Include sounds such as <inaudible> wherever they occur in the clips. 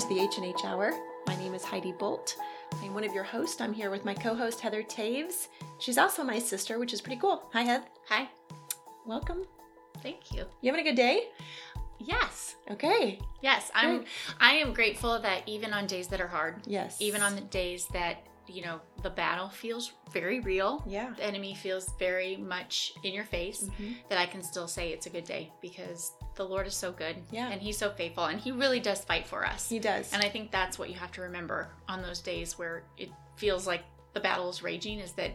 to the H&H Hour. My name is Heidi Bolt. I'm one of your hosts. I'm here with my co-host Heather Toews. She's also my sister, which is pretty cool. Hi, Heath. Hi. Welcome. Thank you. You having a good day? Yes. Okay. Yes, I'm Good. I am grateful that even on days that are hard, Yes. even on the days that, you know, the battle feels very real, Yeah. the enemy feels very much in your face, Mhm. that I can still say it's a good day because the Lord is so good. Yeah. And he's so faithful and he really does fight for us. He does. And I think that's what you have to remember on those days where it feels like the battle is raging is that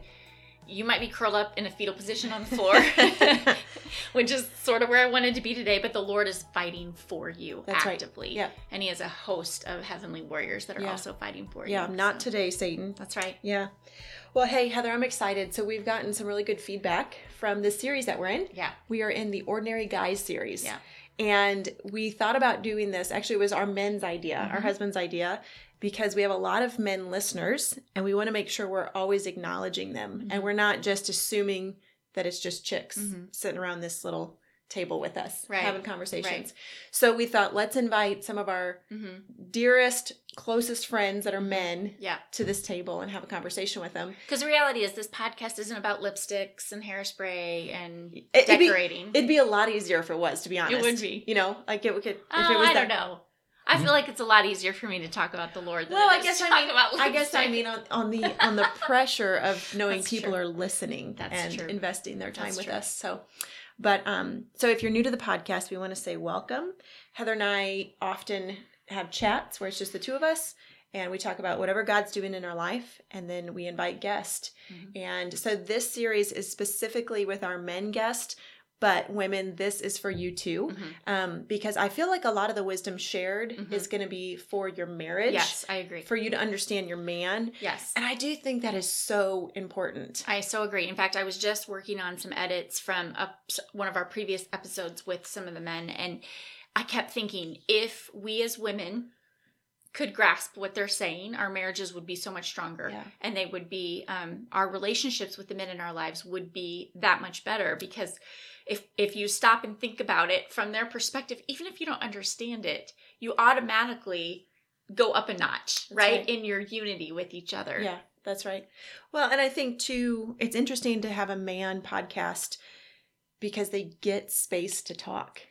you might be curled up in a fetal position on the floor, <laughs> <laughs> which is sort of where I wanted to be today, but the Lord is fighting for you That's right. actively. Yeah. And He has a host of heavenly warriors that are Yeah. also fighting for you. yeah, not So, today, Satan. That's right. Yeah. Well, hey, Heather, I'm excited. So we've gotten some really good feedback from this series that we're in. Yeah. We are in the Ordinary Guys series. Yeah. And we thought about doing this. Actually, it was our men's idea, our Mhm. husband's idea, because we have a lot of men listeners and we want to make sure we're always acknowledging them Mhm. and we're not just assuming that it's just chicks Mhm. sitting around this little table with us Right. having conversations. So we thought, let's invite some of our hmm dearest, closest friends that are men Yeah. to this table and have a conversation with them. Because the reality is, this podcast isn't about lipsticks and hairspray and It- it'd be- decorating. It'd be a lot easier if it was, to be honest. It would be. You know, like it could. If oh, it was I that, don't know. I feel like it's a lot easier for me to talk about the Lord. Than Well, I guess to I mean, about I guess I mean on, on the <laughs> on the pressure of knowing That's people true. are listening That's and true. investing their time That's with true. us. So, but um, so if you're new to the podcast, we want to say welcome. Heather and I often have chats where it's just the two of us. And we talk about whatever God's doing in our life, and then we invite guests. Mhm. And so this series is specifically with our men guest, but women, this is for you too. Mhm. um, because I feel like a lot of the wisdom shared Mhm. is going to be for your marriage, Yes, I agree. for you to understand your man. yes. And I do think that is so important. I so agree. In fact, I was just working on some edits from a, one of our previous episodes with some of the men, and I kept thinking if we as women could grasp what they're saying, our marriages would be so much stronger, Yeah. and they would be um, our relationships with the men in our lives would be that much better because if if you stop and think about it from their perspective, even if you don't understand it, you automatically go up a notch, right, right. in your unity with each other. Yeah, that's right. Well, and I think too, it's interesting to have a man podcast because they get space to talk.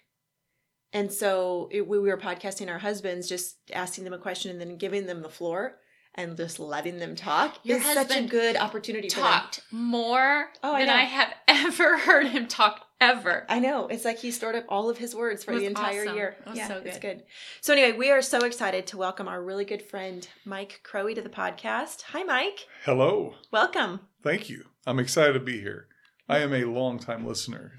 And so it, we were podcasting our husbands, just asking them a question and then giving them the floor and just letting them talk. Your is such a good opportunity for them. talked more Oh, than know. I have <laughs> ever heard him talk ever. I know. It's like he stored up all of his words for the entire awesome. year. It was yeah, so it's good. good. So anyway, we are so excited to welcome our really good friend Mike Krohe to the podcast. Hi, Mike. Hello. Welcome. Thank you. I'm excited to be here. I am a longtime listener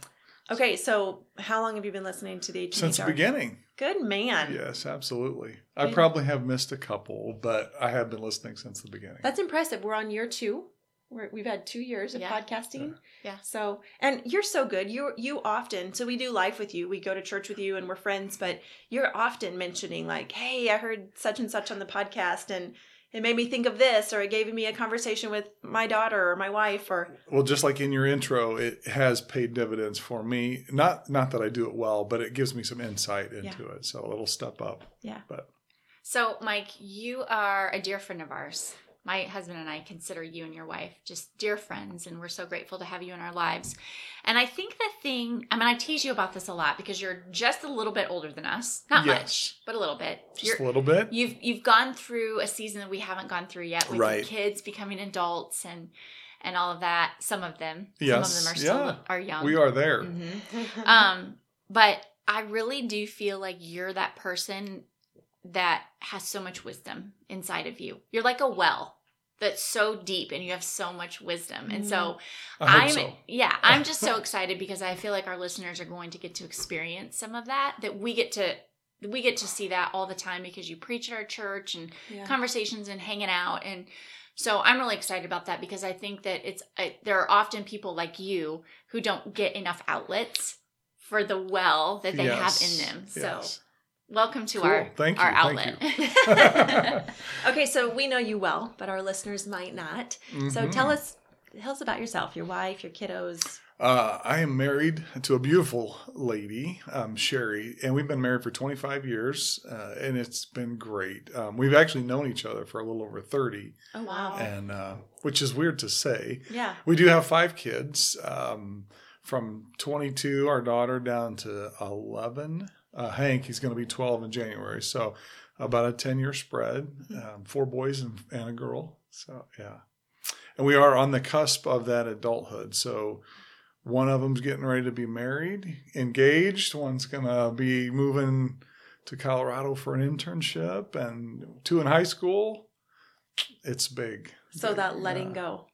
Okay, so how long have you been listening to the H&H since the beginning. Good man. Yes, absolutely. I probably have missed a couple, but I have been listening since the beginning. That's impressive. We're on year two. We're, we've had two years of Yeah. podcasting. Yeah. So, and you're so good. You you often. So we do life with you. We go to church with you, and we're friends. But you're often mentioning like, "Hey, I heard such and such on the podcast, and it made me think of this, or it gave me a conversation with my daughter or my wife, or well, just like in your intro, it has paid dividends for me. Not not that I do it well, but it gives me some insight into it. So a little step up. Yeah. But So, Mike, you are a dear friend of ours. My husband and I consider you and your wife just dear friends, and we're so grateful to have you in our lives. And I think the thing, I mean, I tease you about this a lot because you're just a little bit older than us. Not Yes. much, but a little bit. just You're- a little bit. You've you've gone through a season that we haven't gone through yet with Right. kids becoming adults and and all of that. Some of them, Yes, some of them are still yeah. are young. We are there. Mhm. Um, but I really do feel like you're that person that has so much wisdom inside of you. You're like a well that's so deep and you have so much wisdom. And so I hope am so. yeah, I'm just so <laughs> excited because I feel like our listeners are going to get to experience some of that that we get to we get to see that all the time because you preach at our church and yeah. conversations and hanging out and so i'm really excited about that because i think that it's uh, there are often people like you who don't get enough outlets for the well that they Yes, have in them so yes. Welcome to Cool. our Thank our you, thank outlet <laughs> okay, so we know you well, but our listeners might not. So Mhm. tell us, tell us about yourself, your wife, your kiddos. Uh, I am married to a beautiful lady, um, Sheri, and we've been married for 25 years, uh, and it's been great. Um, we've actually known each other for a little over 30, Oh wow. and uh, which is weird to say. Yeah. We do have five kids, um, from 22, our daughter, down to 11. Uh, Hank, he's going to be 12 in January, so about a 10 year spread. Um, four boys and, and a girl. So yeah, and we are on the cusp of that adulthood. So one of them's getting ready to be married, engaged. One's gonna be moving to Colorado for an internship, and two in high school. It's big. So that letting Yeah. go.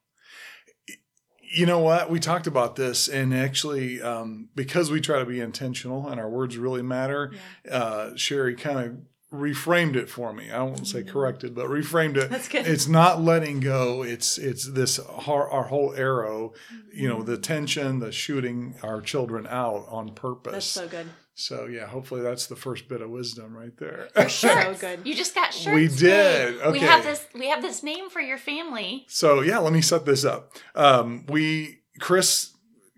You know what? We talked about this, and actually, um, because we try to be intentional and our words really matter, uh, Sheri kind of reframed it for me. I won't say corrected, but reframed it. That's good. It's not letting go. It's it's this our, our whole arrow. You know, the tension, the shooting our children out on purpose. That's so good. So yeah, hopefully that's the first bit of wisdom right there. So Shirts. <laughs> good. You just got shirts. We made. did. We have this. We have this name for your family. So yeah, let me set this up. Um, we Chris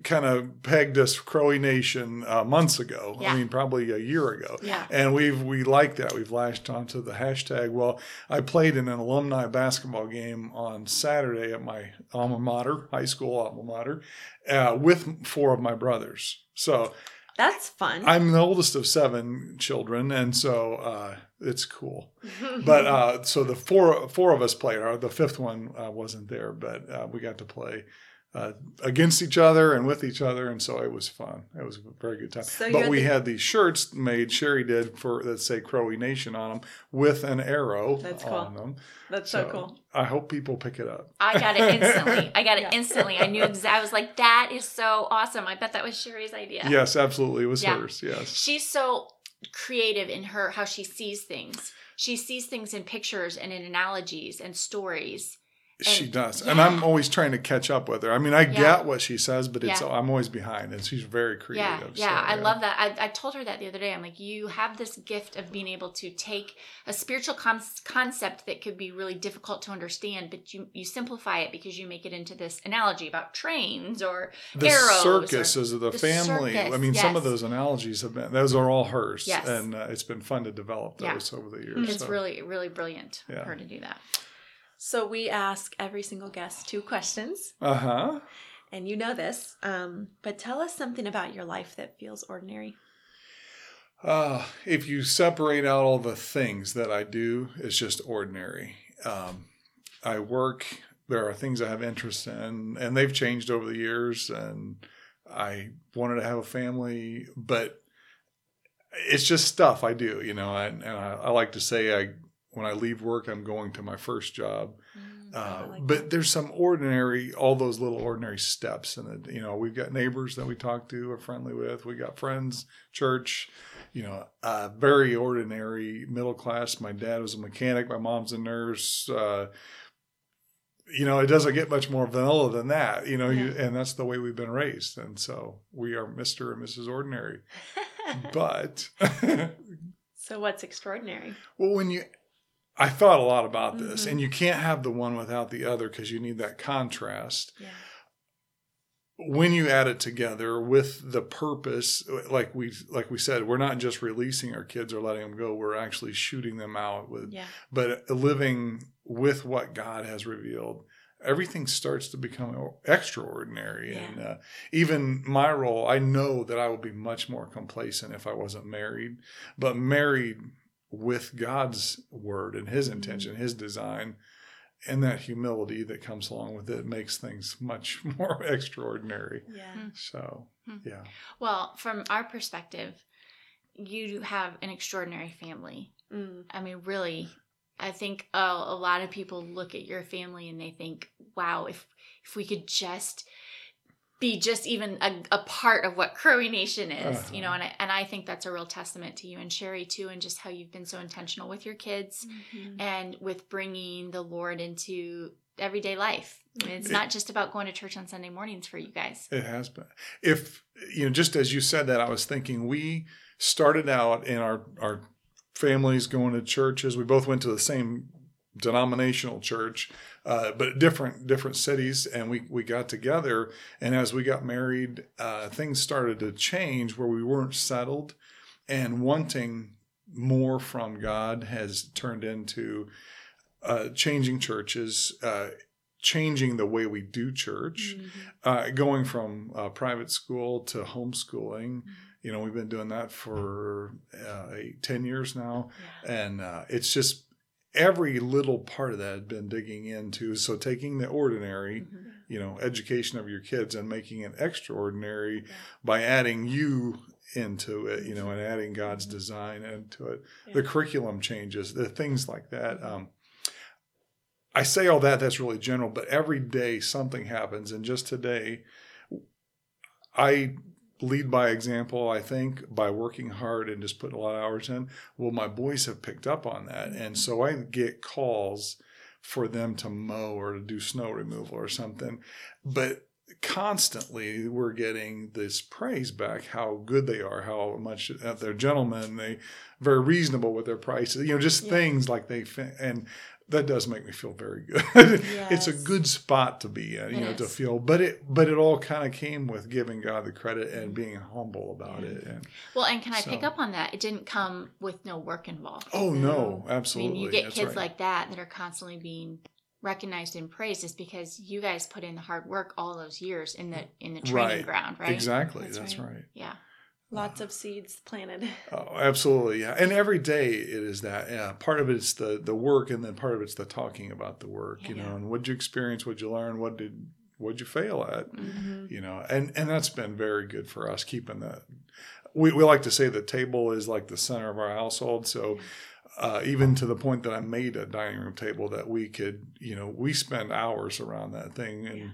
kind of pegged us Crowy Nation uh, months ago. Yeah. I mean, probably a year ago. Yeah. And we've we like that. We've lashed onto the hashtag. Well, I played in an alumni basketball game on Saturday at my alma mater, high school alma mater, uh, with four of my brothers. So That's fun. I'm the oldest of seven children, and so uh, it's cool. <laughs> But uh, so the four four of us played. Our, the fifth one uh, wasn't there, but uh, we got to play uh, against each other and with each other, and so it was fun. It was a very good time. So but you're we the- had these shirts made. Sheri did for that say Crowy Nation on them with an arrow That's cool. on them. That's so, cool. I hope people pick it up. I got it instantly. <laughs> I got it Yeah. instantly. I knew exactly. I was like, that is so awesome. I bet that was Sheri's idea. Yes, absolutely, it was Yeah. hers. Yes. She's so creative in her how she sees things. She sees things in pictures and in analogies and stories. She does, yeah. and I'm always trying to catch up with her. I mean, I Yeah. get what she says, but it's Yeah. I'm always behind, and she's very creative. Yeah, yeah, so, I love that. I, I told her that the other day. I'm like, you have this gift of being able to take a spiritual con- concept that could be really difficult to understand, but you you simplify it because you make it into this analogy about trains or the arrows circuses of the, the family. I circus, mean, some of those analogies have been those are all hers, Yes. and uh, it's been fun to develop those over the years. It's so. really, really brilliant for her to do that. So we ask every single guest two questions, uh huh. and you know this. Um, but tell us something about your life that feels ordinary. Uh, if you separate out all the things that I do, it's just ordinary. Um, I work. There are things I have interest in, and they've changed over the years. And I wanted to have a family, but it's just stuff I do, you know. And, and I, I like to say, I when I leave work, I'm going to my first job. I Uh, like but that. there's some ordinary, all those little ordinary steps, and you know, we've got neighbors that we talk to, are friendly with. We got friends, church, you know, uh, very ordinary middle class. My dad was a mechanic. My mom's a nurse. Uh, you know, it doesn't get much more vanilla than that. You know, you, and that's the way we've been raised, and so we are Mister and Mrs. Ordinary. <laughs> But so what's extraordinary? Well, when you, I thought a lot about this, Mhm. and you can't have the one without the other because you need that contrast. Yeah. When you add it together with the purpose, like we like we said, we're not just releasing our kids or letting them go; we're actually shooting them out with, Yeah. but living with what God has revealed. Everything starts to become extraordinary, Yeah. and uh, even my role, I know that I would be much more complacent if I wasn't married, but married with God's word and His intention, His design, and that humility that comes along with it makes things much <laughs> more extraordinary. Yeah. Hmm. So, Hmm. yeah. Well, from our perspective, you have an extraordinary family. Mm. I mean, really, I think a, a lot of people look at your family and they think, "Wow, if if we could just be just even a, a part of what Crowy Nation is, you know." Uh-huh. And I, and I think that's a real testament to you and Sheri too, and just how you've been so intentional with your kids Mhm. and with bringing the Lord into everyday life. I mean, it's not just about going to church on Sunday mornings for you guys. It has been. If you know, just as you said that, I was thinking we started out in our our families going to churches. We both went to the same denominational church, uh, but different different cities, and we we got together. And as we got married, uh, things started to change where we weren't settled, and wanting more from God has turned into uh, changing churches. Uh, changing the way we do church, Mhm. uh, going from uh, private school to homeschooling. Mm-hmm. You know, we've been doing that for uh, eight, 10 years now. Yeah. And uh, it's just every little part of that I've been digging into. So taking the ordinary, Mhm. you know, education of your kids and making it extraordinary Yeah. by adding you into it, you know, and adding God's design into it. The curriculum changes, the things like that. Um, I say all that, that's really general, but every day something happens. And just today, I lead by example, I think, by working hard and just putting a lot of hours in. Well, my boys have picked up on that. And so I get calls for them to mow or to do snow removal or something. But constantly we're getting this praise back how good they are how much they're gentlemen they very reasonable with their prices you know just Yeah. things like they and that does make me feel very good <laughs> it's a good spot to be in you It know to feel but it but it all kind of came with giving god the credit and mm-hmm. being humble about Yeah. it and Well, and can I pick up on that? It didn't come with no work involved. oh no I absolutely mean, you get That's kids right. like that that are constantly being recognized and praised is because you guys put in the hard work all those years in the in the training Right. ground, right? exactly That's that's, right. right. Yeah. Lots of seeds planted. Oh, absolutely, yeah. And every day it is that. Yeah, part of it's the the work, and then part of it's the talking about the work. You Yeah. know, and what'd you experience? What'd you learn? What did what'd you fail at? Mhm. You know, and and that's been very good for us keeping that. We we like to say the table is like the center of our household. So. Uh, even to the point that I made a dining room table that we could, you know, we spend hours around that thing. And Yeah.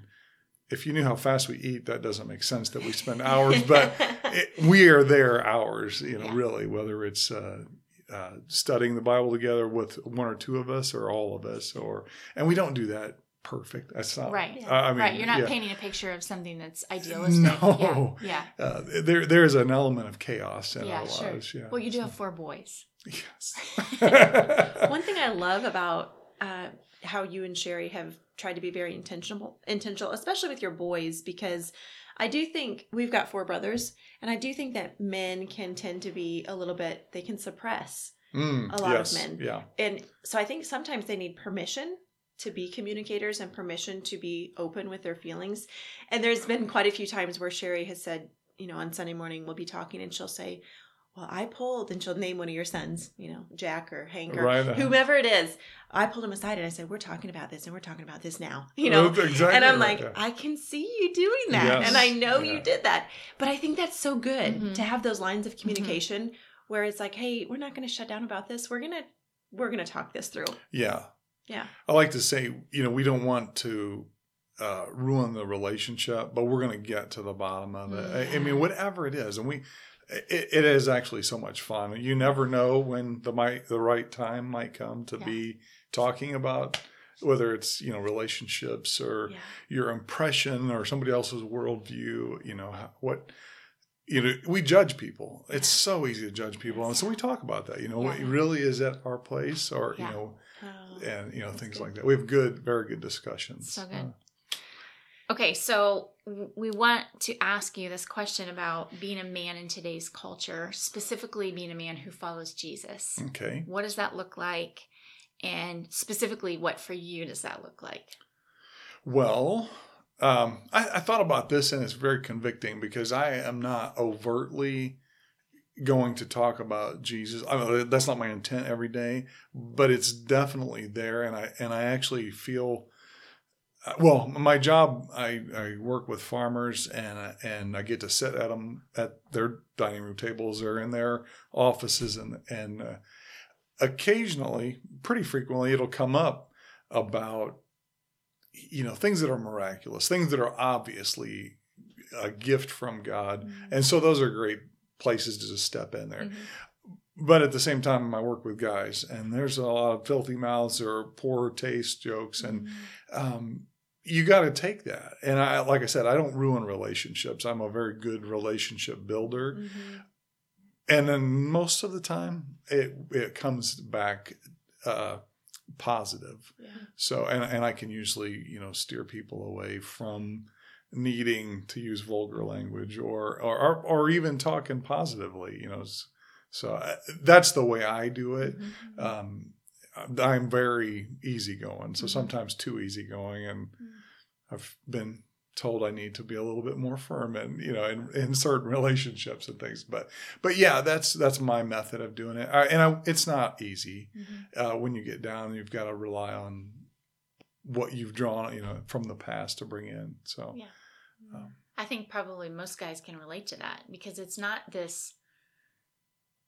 If you knew how fast we eat, that doesn't make sense that we spend hours. But <laughs> it, we are there hours, you know, Yeah. really, whether it's uh, uh, studying the Bible together with one or two of us or all of us, or and we don't do that perfect. That's not Right. uh, I mean, right. You're not yeah. painting a picture of something that's idealistic. No. Yeah. Uh, there, there is an element of chaos in Yeah. our Sure. lives. Yeah. Well, you do have four boys. Yes. <laughs> <laughs> One thing I love about uh, how you and Sheri have tried to be very intentional, intentional, especially with your boys, because I do think we've got four brothers, and I do think that men can tend to be a little bit they can suppress, Mm, a lot of men. Yeah. and so I think sometimes they need permission to be communicators and permission to be open with their feelings. And there's been quite a few times where Sheri has said, you know, on Sunday morning we'll be talking, and she'll say. Well, I pulled, and she'll name one of your sons, you know, Jack or Hank or Right, whomever it is. I pulled him aside and I said, "We're talking about this, and we're talking about this now." You know, exactly and I'm right, like, yeah. I can see you doing that, Yes, and I know yeah. you did that. But I think that's so good Mhm. to have those lines of communication where it's like, "Hey, we're not going to shut down about this. We're gonna we're gonna talk this through." yeah. Yeah, I like to say, you know, we don't want to uh, ruin the relationship, but we're going to get to the bottom of it. I, I mean, whatever it is, and we, it, it is actually so much fun. You never know when the might the right time might come to Yeah. be talking about whether it's you know relationships or yeah, your impression or somebody else's worldview. You know what. You know, we judge people. It's so easy to judge people, and so we talk about that. You know, what really is at our place, or Yeah. you know, Oh, and you know things good. like that. We have good, very good discussions. So good. Uh, Okay, so we want to ask you this question about being a man in today's culture, specifically being a man who follows Jesus. okay. What does that look like? And specifically, what for you does that look like? Well, um, I, I thought about this, and it's very convicting because I am not overtly going to talk about Jesus. I mean, that's not my intent every day, but it's definitely there, and I and I actually feel. Uh, Well, my job, I, I work with farmers, and I- and I get to sit at them at their dining room tables or in their offices, and and uh, occasionally, pretty frequently, it'll come up about you know things that are miraculous, things that are obviously a gift from God, Mm-hmm. and so those are great places to just step in there Mhm. but at the same time i work with guys and there's a lot of filthy mouths or poor taste jokes and um, you got to take that and i like i said i don't ruin relationships i'm a very good relationship builder Mhm. and then most of the time it it comes back uh, positive. Yeah. So and and I can usually you know steer people away from needing to use vulgar language or or or, even talking positively. You know, so I, that's the way I do it. Mm-hmm. Um, I'm very easygoing, so Mhm. sometimes too easygoing, and Mm. I've been told I need to be a little bit more firm and you know in, in certain <laughs> relationships and things. But but yeah, that's that's my method of doing it, I, and I, it's not easy Mhm. uh, when you get down. You've got to rely on what you've drawn, you know, from the past to bring in. So Yeah. um, I think probably most guys can relate to that because it's not this.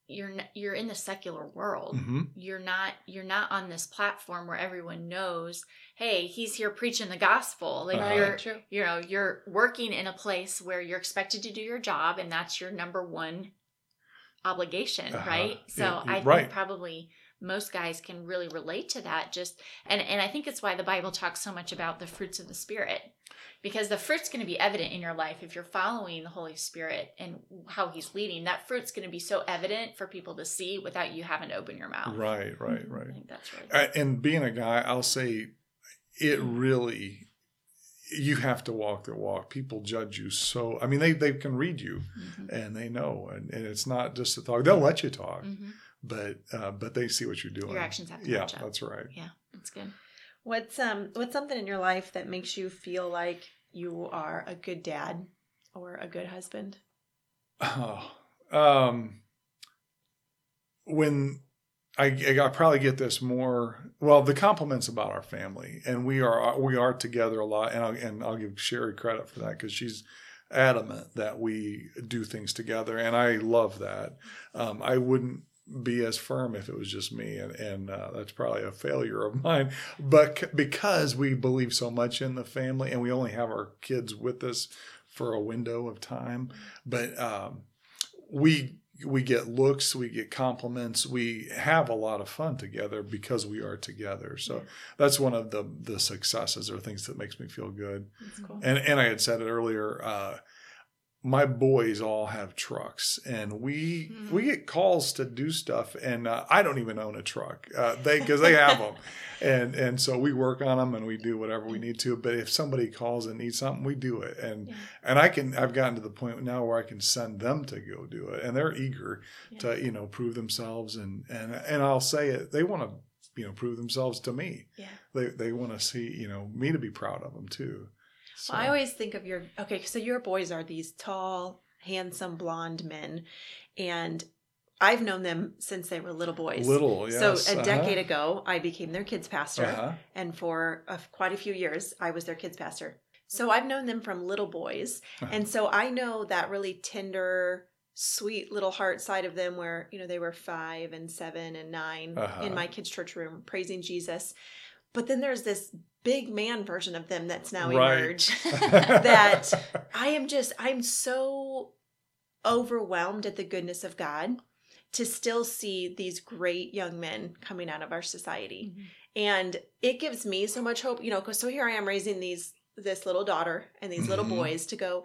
You're you're in the secular world. mhm. You're not you're not on this platform where everyone knows. Hey, he's here preaching the gospel. Like Uh-huh. you're True. you know you're working in a place where you're expected to do your job and that's your number one obligation Uh-huh. right so Yeah, i think right. probably most guys can really relate to that just and and i think it's why the bible talks so much about the fruits of the spirit because the fruit's going to be evident in your life if you're following the holy spirit and how he's leading that fruit's going to be so evident for people to see without you having to open your mouth right, right, i right. think that's really Uh, and being a guy, I'll say it really you have to walk the walk. People judge you so I mean they, they can read you Mhm. and they know and, and it's not just a talk. They'll let you talk, Mhm. but uh, but they see what you're doing. your actions have to yeah, match up that's right. yeah that's good What's um what's something in your life that makes you feel like you are a good dad or a good husband? Oh, um, when I, I probably get this more well the compliments about our family and we are we are together a lot and I'll, and I'll give Sherry credit for that because she's adamant that we do things together and I love that um, I wouldn't be as firm if it was just me and and uh, that's probably a failure of mine. But because we believe so much in the family and we only have our kids with us for a window of time but um, we we get looks we get compliments we have a lot of fun together because we are together. So that's one of the the successes or things that makes me feel good. Cool. and and i had said it earlier uh my boys all have trucks and we Mhm. we get calls to do stuff and uh, i don't even own a truck uh, they because they have them <laughs> and and so we work on them and we do whatever we need to but if somebody calls and needs something we do it and Yeah. and i can i've gotten to the point now where i can send them to go do it and they're eager Yeah. to you know prove themselves and and and i'll say it they want to you know prove themselves to me Yeah. they they want to see you know me to be proud of them too so, Well, I always think of your okay, so your boys are these tall, handsome blonde men, and I've known them since they were little boys. little yes so a uh-huh, decade ago, I became their kids pastor, uh-huh. and for a, quite a few years, I was their kids pastor. So I've known them from little boys, Uh-huh. and so I know that really tender, sweet little heart side of them, where you know they were five and seven and 9 Uh-huh. in my kids' church room praising Jesus. But then there's this big man version of them that's now Right. emerged. <laughs> that <laughs> I am just, I'm so overwhelmed at the goodness of God to still see these great young men coming out of our society. And it gives me so much hope, you know, because so here I am raising these, this little daughter and these little Mhm. boys to go,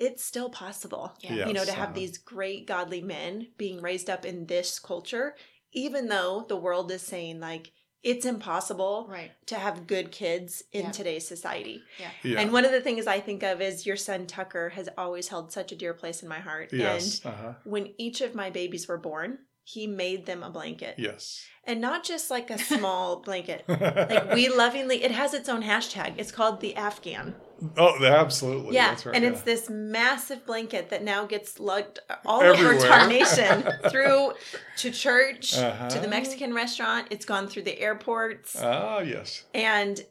it's still possible, Yeah. you know, to have uh-huh. these great godly men being raised up in this culture, even though the world is saying like, it's impossible right to have good kids in Yeah. today's society. yeah. And one of the things I think of is your son Tucker has always held such a dear place in my heart. yes uh-huh. And when each of my babies were born, he made them a blanket. yes And not just like a small <laughs> blanket. Like we lovingly it has its own hashtag. It's called the Afghan. Oh absolutely Yeah. that's right, and yeah. it's this massive blanket that now gets lugged all over Everywhere. our nation <laughs> through to church, Uh-huh. to the Mexican restaurant. It's gone through the airports. ah yes And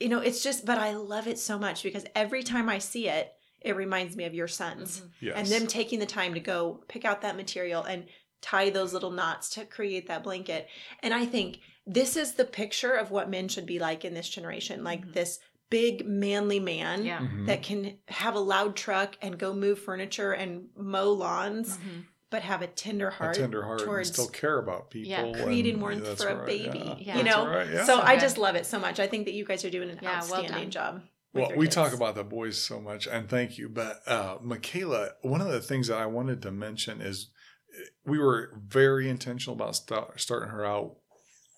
you know, it's just but I love it so much because every time I see it, it reminds me of your sons Mhm. yes and them taking the time to go pick out that material and tie those little knots to create that blanket. And I think this is the picture of what men should be like in this generation, like Mhm. this big manly man yeah Mhm. that can have a loud truck and go move furniture and mow lawns, Mhm. but have a tender a heart. tender heart and towards still care about people Yeah, creating and- warmth that's for a baby, yeah. Yeah. you know? right, yeah. So So I just love it so much. I think that you guys are doing an Yeah, well outstanding done. job. Well, we kids. talk about the boys so much, and thank you. But uh, Michaela, one of the things that I wanted to mention is uh, we were very intentional about start, starting her out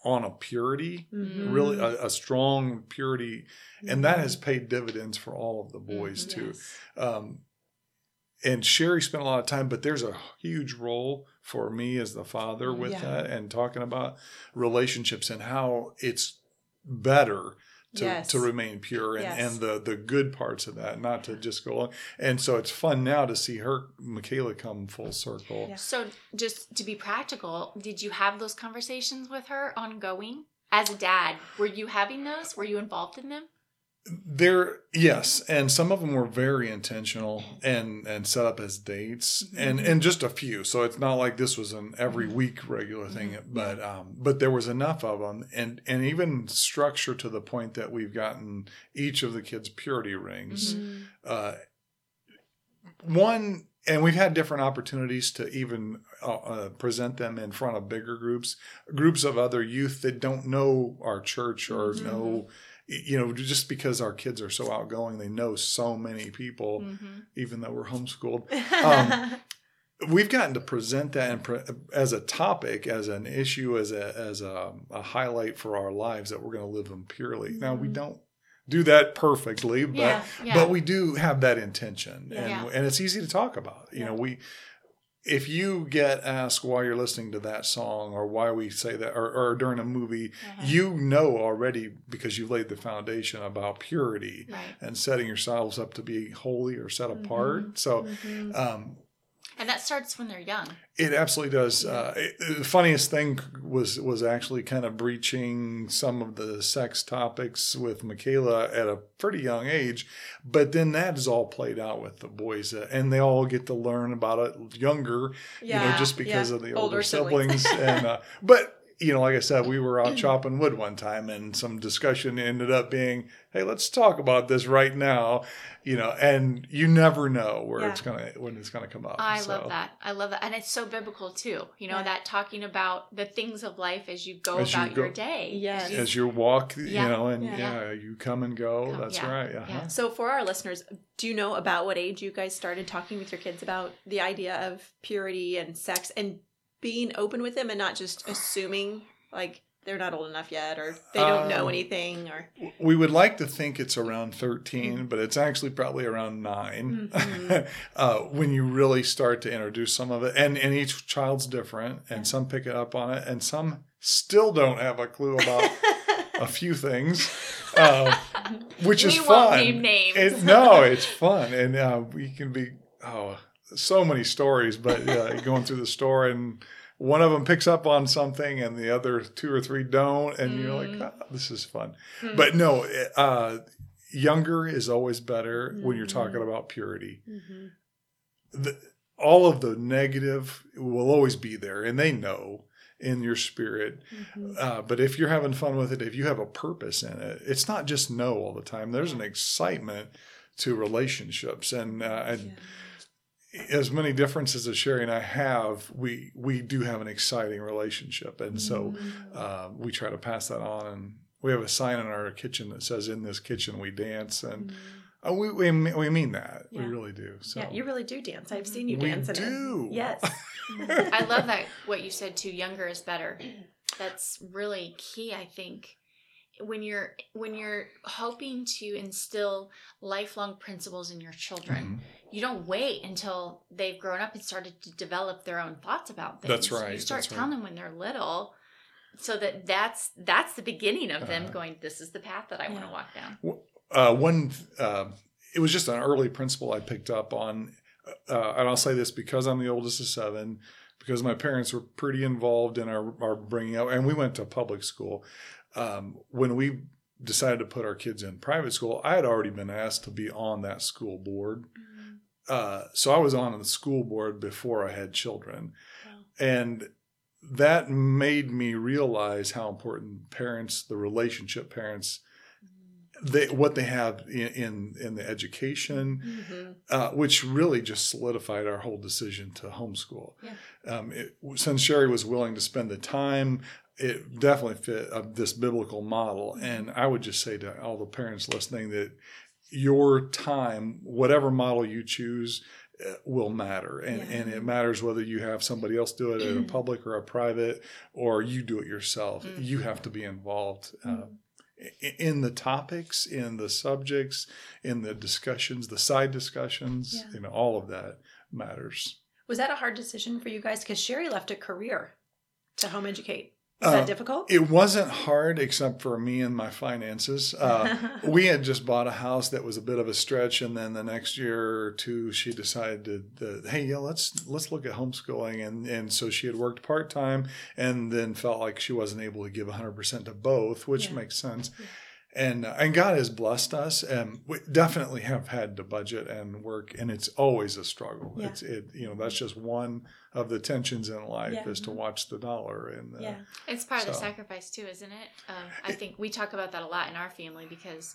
on a purity, Mhm. really a, a strong purity, and that has paid dividends for all of the boys Mhm. too. Yes. Um, and Sheri spent a lot of time, but there's a huge role for me as the father with Yeah. that and talking about relationships and how it's better to, Yes. to remain pure and, Yes. and the, the good parts of that, not to just go along. And so it's fun now to see her, Michaela, come full circle. Yeah. So, just to be practical, did you have those conversations with her ongoing? As a dad, were you having those? Were you involved in them? There, yes, and some of them were very intentional and and set up as dates, and and just a few. So it's not like this was an every week regular thing, but um, but there was enough of them, and and even structure to the point that we've gotten each of the kids purity rings. Mhm. Uh, one, and we've had different opportunities to even uh, uh, present them in front of bigger groups, groups of other youth that don't know our church or Mhm. know, you know, just because our kids are so outgoing, they know so many people, Mm-hmm. even though we're homeschooled. <laughs> Um, We've gotten to present that and pre- as a topic, as an issue, as a as a, a highlight for our lives that we're going to live them purely. Now we Mhm. don't do that perfectly, but yeah, yeah. but we do have that intention and Yeah. and it's easy to talk about you know we if you get asked why you're listening to that song or why we say that or, or during a movie Uh-huh. you know already because you've laid the foundation about purity right. and setting yourselves up to be holy or set apart so Mhm. um, And that starts when they're young. it absolutely does. Uh, it- the funniest thing was was actually kind of breaching some of the sex topics with Michaela at a pretty young age, but then that is all played out with the boys, uh, and they all get to learn about it younger, you know, just because yeah. of the older, Older siblings. siblings. <laughs> and uh, but you know, like I said, we were out chopping wood one time, and some discussion ended up being, "Hey, let's talk about this right now," you know, and you never know where Yeah. it's gonna when it's gonna come up. I So, love that. I love that. And it's so biblical too. You know, Yeah. that talking about the things of life as you go As you about go- your day. Yes. As you- as you walk, you know, and Yeah. yeah. you come and go. Come- That's yeah. right. Uh-huh. Yeah. So, for our listeners, do you know about what age you guys started talking with your kids about the idea of purity and sex and being open with them and not just assuming like they're not old enough yet or they don't know Um, anything or We would like to think it's around 13, but it's actually probably around 9 Mhm. <laughs> uh, when you really start to introduce some of it. And, and each child's different, and some pick it up on it, and some still don't have a clue about a <laughs> few things, uh, which is we fun. won't name names. It, no, it's fun, and uh, we can be oh, so many stories. But uh, <laughs> going through the store, and one of them picks up on something, and the other two or three don't, and you're like, Mm. oh, "This is fun." Hmm. But no, uh, younger is always better when you're Mhm. talking about purity. Mhm. The, all of the negative will always be there, and they know in your spirit. Mhm. Uh, but if you're having fun with it, if you have a purpose in it, it's not just no all the time. There's an excitement to relationships, and, uh, and Yeah. As many differences as Sheri and I have, we we do have an exciting relationship, and so uh, we try to pass that on. And we have a sign in our kitchen that says, "In this kitchen we dance," and uh, we, we we mean that. We really do. So yeah, you really do dance. I've seen you We dance. in it. do. Yes. <laughs> I love that what you said too. Younger is better. That's really key, I think. When you're when you're hoping to instill lifelong principles in your children, Mhm. You don't wait until they've grown up and started to develop their own thoughts about things. That's right, You start that's right. telling them when they're little, so that that's that's the beginning of them Uh-huh. going. This is the path that I want to walk down. uh, one uh, it was just an early principle I picked up on, uh, and I'll say this because I'm the oldest of seven, because my parents were pretty involved in our, our bringing up, and we went to public school. Um, when we decided to put our kids in private school, I had already been asked to be on that school board. Uh, so I was on the school board before I had children. Wow. And that made me realize how important parents, the relationship parents, they what they have in in, in the education, Mhm. uh, which really just solidified our whole decision to homeschool. Yeah. Um, it, since Sheri was willing to spend the time, it definitely fit uh, this biblical model. And I would just say to all the parents listening that your time, whatever model you choose, uh, will matter and Yeah. and it matters whether you have somebody else do it in a public or a private or you do it yourself Mm. you have to be involved uh, Mm. i- in the topics in the subjects in the discussions the side discussions Yeah. you know all of that matters Was that a hard decision for you guys? Because Sheri left a career to home educate. Was Uh, that difficult? it wasn't hard except for me and my finances uh, <laughs> we had just bought a house that was a bit of a stretch and then the next year or two she decided that hey yeah let's let's look at homeschooling and and so she had worked part-time and then felt like she wasn't able to give 100% to both which Yeah. makes sense Yeah. And uh, and God has blessed us and we definitely have had to budget and work and it's always a struggle Yeah. it's it you know that's just one of the tensions in life Yeah. is to watch the dollar and uh, yeah. It's part of the sacrifice too, isn't it? Um, I think we talk about that a lot in our family because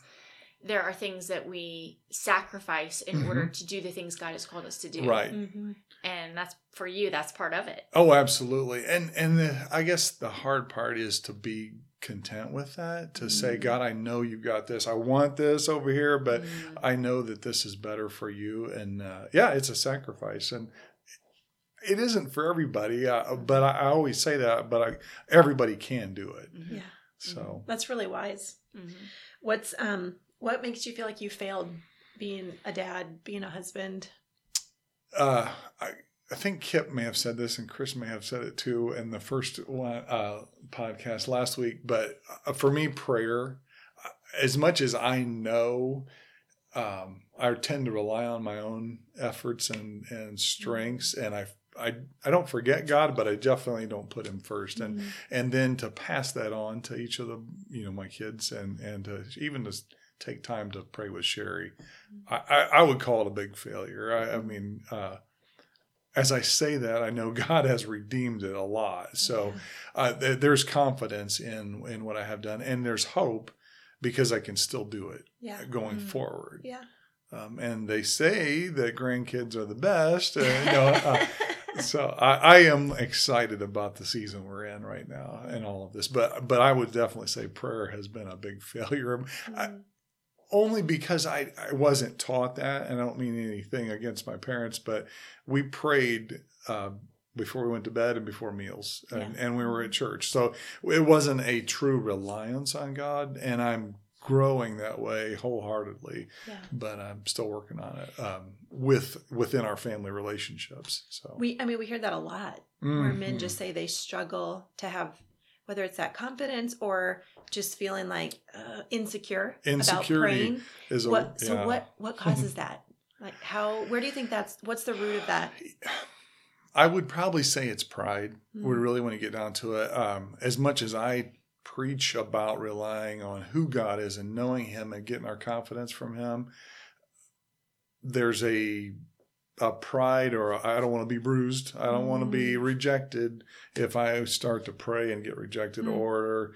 there are things that we sacrifice in Mhm. order to do the things God has called us to do. right hmm And that's for you. That's part of it. Oh, absolutely. And and the, I guess the hard part is to be content with that. To say, Mhm. God, I know you've got this. I want this over here, but Mm. I know that this is better for you. And uh, yeah, it's a sacrifice, and it isn't for everybody. Uh, but I, I always say that. But I, everybody can do it. Mhm. Yeah. So That's really wise. Mhm. What's um what makes you feel like you failed being a dad, being a husband? uh, I, I think Kip may have said this, and Chris may have said it too in the first one uh, podcast last week. But uh, for me, prayer, uh, as much as I know, um, I tend to rely on my own efforts and and strengths, and I. I, I don't forget God, but I definitely don't put Him first, and Mhm. and then to pass that on to each of the you know my kids, and and to even to take time to pray with Sheri, I, I, I would call it a big failure. I, I mean, uh, as I say that, I know <laughs> God has redeemed it a lot. So uh, th- there's confidence in in what I have done, and there's hope because I can still do it yeah. going Mm. forward. Yeah. Um, and they say that grandkids are the best. Uh, you know, uh, <laughs> so I, I am excited about the season we're in right now and all of this. But but I would definitely say prayer has been a big <laughs> failure. I- Mhm. Only because I, I wasn't taught that and i don't mean anything against my parents but we prayed uh, before we went to bed and before meals and, Yeah. and we were at church so it wasn't a true reliance on god and i'm growing that way wholeheartedly yeah. but i'm still working on it um, with within our family relationships so We I mean we hear that a lot where men Mhm. just say they struggle to have whether it's that confidence or just feeling like uh, insecure about Insecurity praying. is a What so yeah. what what <laughs> causes that? Like how where do you think that's what's the root of that? I would probably say it's pride. We Mm. really want to get down to it. Um, as much as I preach about relying on who God is and knowing Him and getting our confidence from Him, there's a a pride or I I don't want to be bruised. I don't want to be Mm. rejected if I start to pray and get rejected Mm. or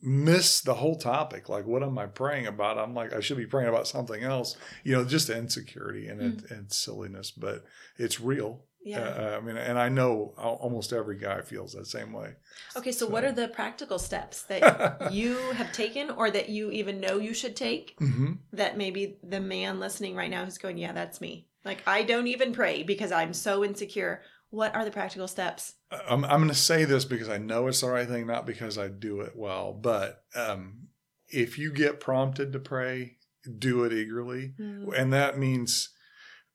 miss the whole topic. Like, what am I praying about? I'm like, I should be praying about something else. You know, just insecurity and it, and silliness, but it's real. Yeah. Uh, I mean, and I know almost every guy feels that same way. okay, so what are the practical steps that <laughs> you have taken or that you even know you should take hmm that maybe the man listening right now who's going, Yeah, that's me. Like I don't even pray because I'm so insecure. What are the practical steps? I'm, I'm going to say this because I know it's the right thing, not because I do it well. But um, if you get prompted to pray, do it eagerly. Mm. And that means,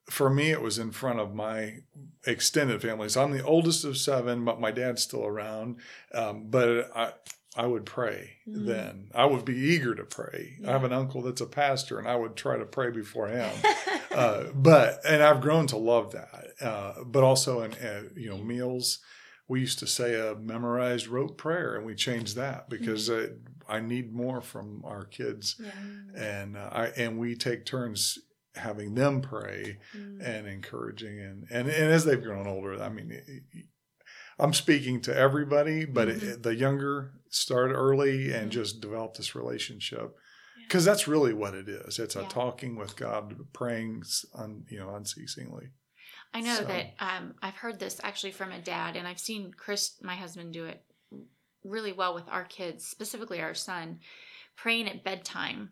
for me, it was in front of my extended family. So I'm the oldest of seven, but my dad's still around. Um, but I, I would pray Mm. then. I would be eager to pray. I have an uncle that's a pastor, and I would try to pray before him. <laughs> uh, but and I've grown to love that. Uh, but also in uh, you know meals, we used to say a memorized rote prayer, and we changed that because uh, I need more from our kids, yeah. and uh, I and we take turns having them pray Mm. and encouraging and and, and as they've grown older, I mean. I'm speaking to everybody, but Mhm. it, the younger start early and Mhm. just develop this relationship Yeah. because that's really what it is. It's a Yeah. talking with God, praying, un, you know, unceasingly. I know So- that um, I've heard this actually from a dad, and I've seen Chris, my husband, do it really well with our kids, specifically our son, praying at bedtime.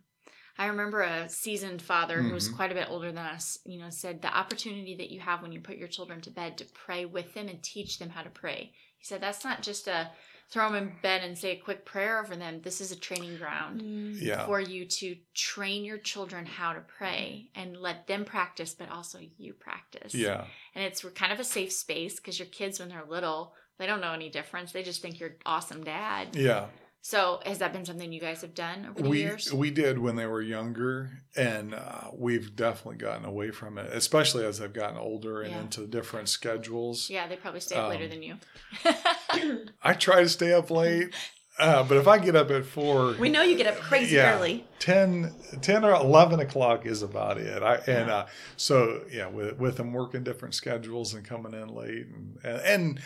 I remember a seasoned father who was Mhm. quite a bit older than us, you know, said the opportunity that you have when you put your children to bed to pray with them and teach them how to pray. He said that's not just a throw them in bed and say a quick prayer over them. This is a training ground Mm. Yeah. for you to train your children how to pray and let them practice, but also you practice. Yeah. And it's kind of a safe space because your kids, when they're little, they don't know any difference. They just think you're awesome dad. Yeah. So has that been something you guys have done over the we years? we did when they were younger and uh, we've definitely gotten away from it especially as they've gotten older and Yeah. into different schedules yeah, they probably stay up later Um, than you. <laughs> i try to stay up late uh, but if i get up at four <laughs> We know you get up crazy Yeah. early. 10, 10 or 11 o'clock is about it i and uh, so yeah with, with them working different schedules and coming in late and, and, and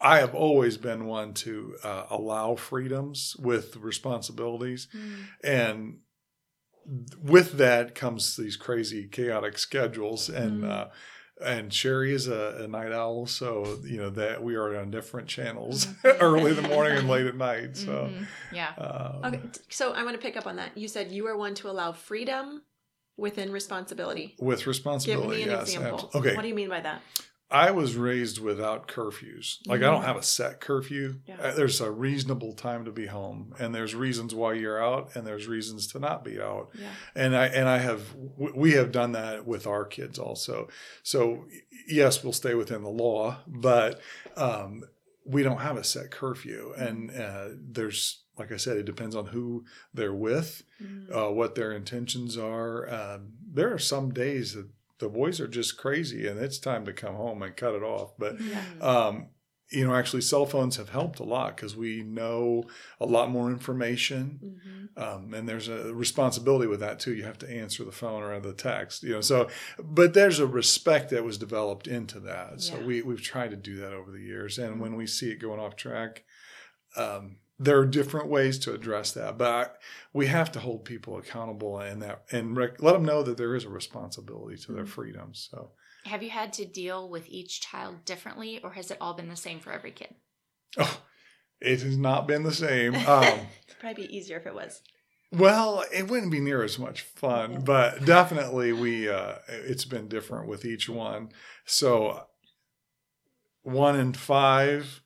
I have always been one to uh, allow freedoms with responsibilities. Mm. and with that comes these crazy chaotic schedules and Mm. uh and Sheri is a, a night owl, so you know that we are on different channels Mhm. <laughs> early in the morning and late at <laughs> night. So, Mhm. yeah. um, Okay, so I want to pick up on that. You said you are one to allow freedom within responsibility. with responsibility, Give me an yes, example. okay. What do you mean by that? I was raised without curfews. Like I don't Mhm. have a set curfew. Uh, There's a reasonable time to be home, and there's reasons why you're out, and there's reasons to not be out. Yeah. and I and I have we have done that with our kids also. So yes, we'll stay within the law, but um, we don't have a set curfew, and uh, there's like I said, it depends on who they're with, Mm. uh, what their intentions are. Um, there are some days that the boys are just crazy, and it's time to come home and cut it off. But Yeah. um, you know, actually, cell phones have helped a lot because we know a lot more information Mhm. um, and there's a responsibility with that too. You have to answer the phone or the text, you know. So, but there's a respect that was developed into that. So Yeah. we we've tried to do that over the years. And when we see it going off track, um, there are different ways to address that. But I, we have to hold people accountable and that and rec- let them know that there is a responsibility to their Mhm. freedoms. So. Have you had to deal with each child differently, or has it all been the same for every kid? Oh, it has not been the same. <laughs> Um, it'd Probably be easier if it was. Well, it wouldn't be near as much fun, Yeah. but definitely we uh it's been different with each one. So one and five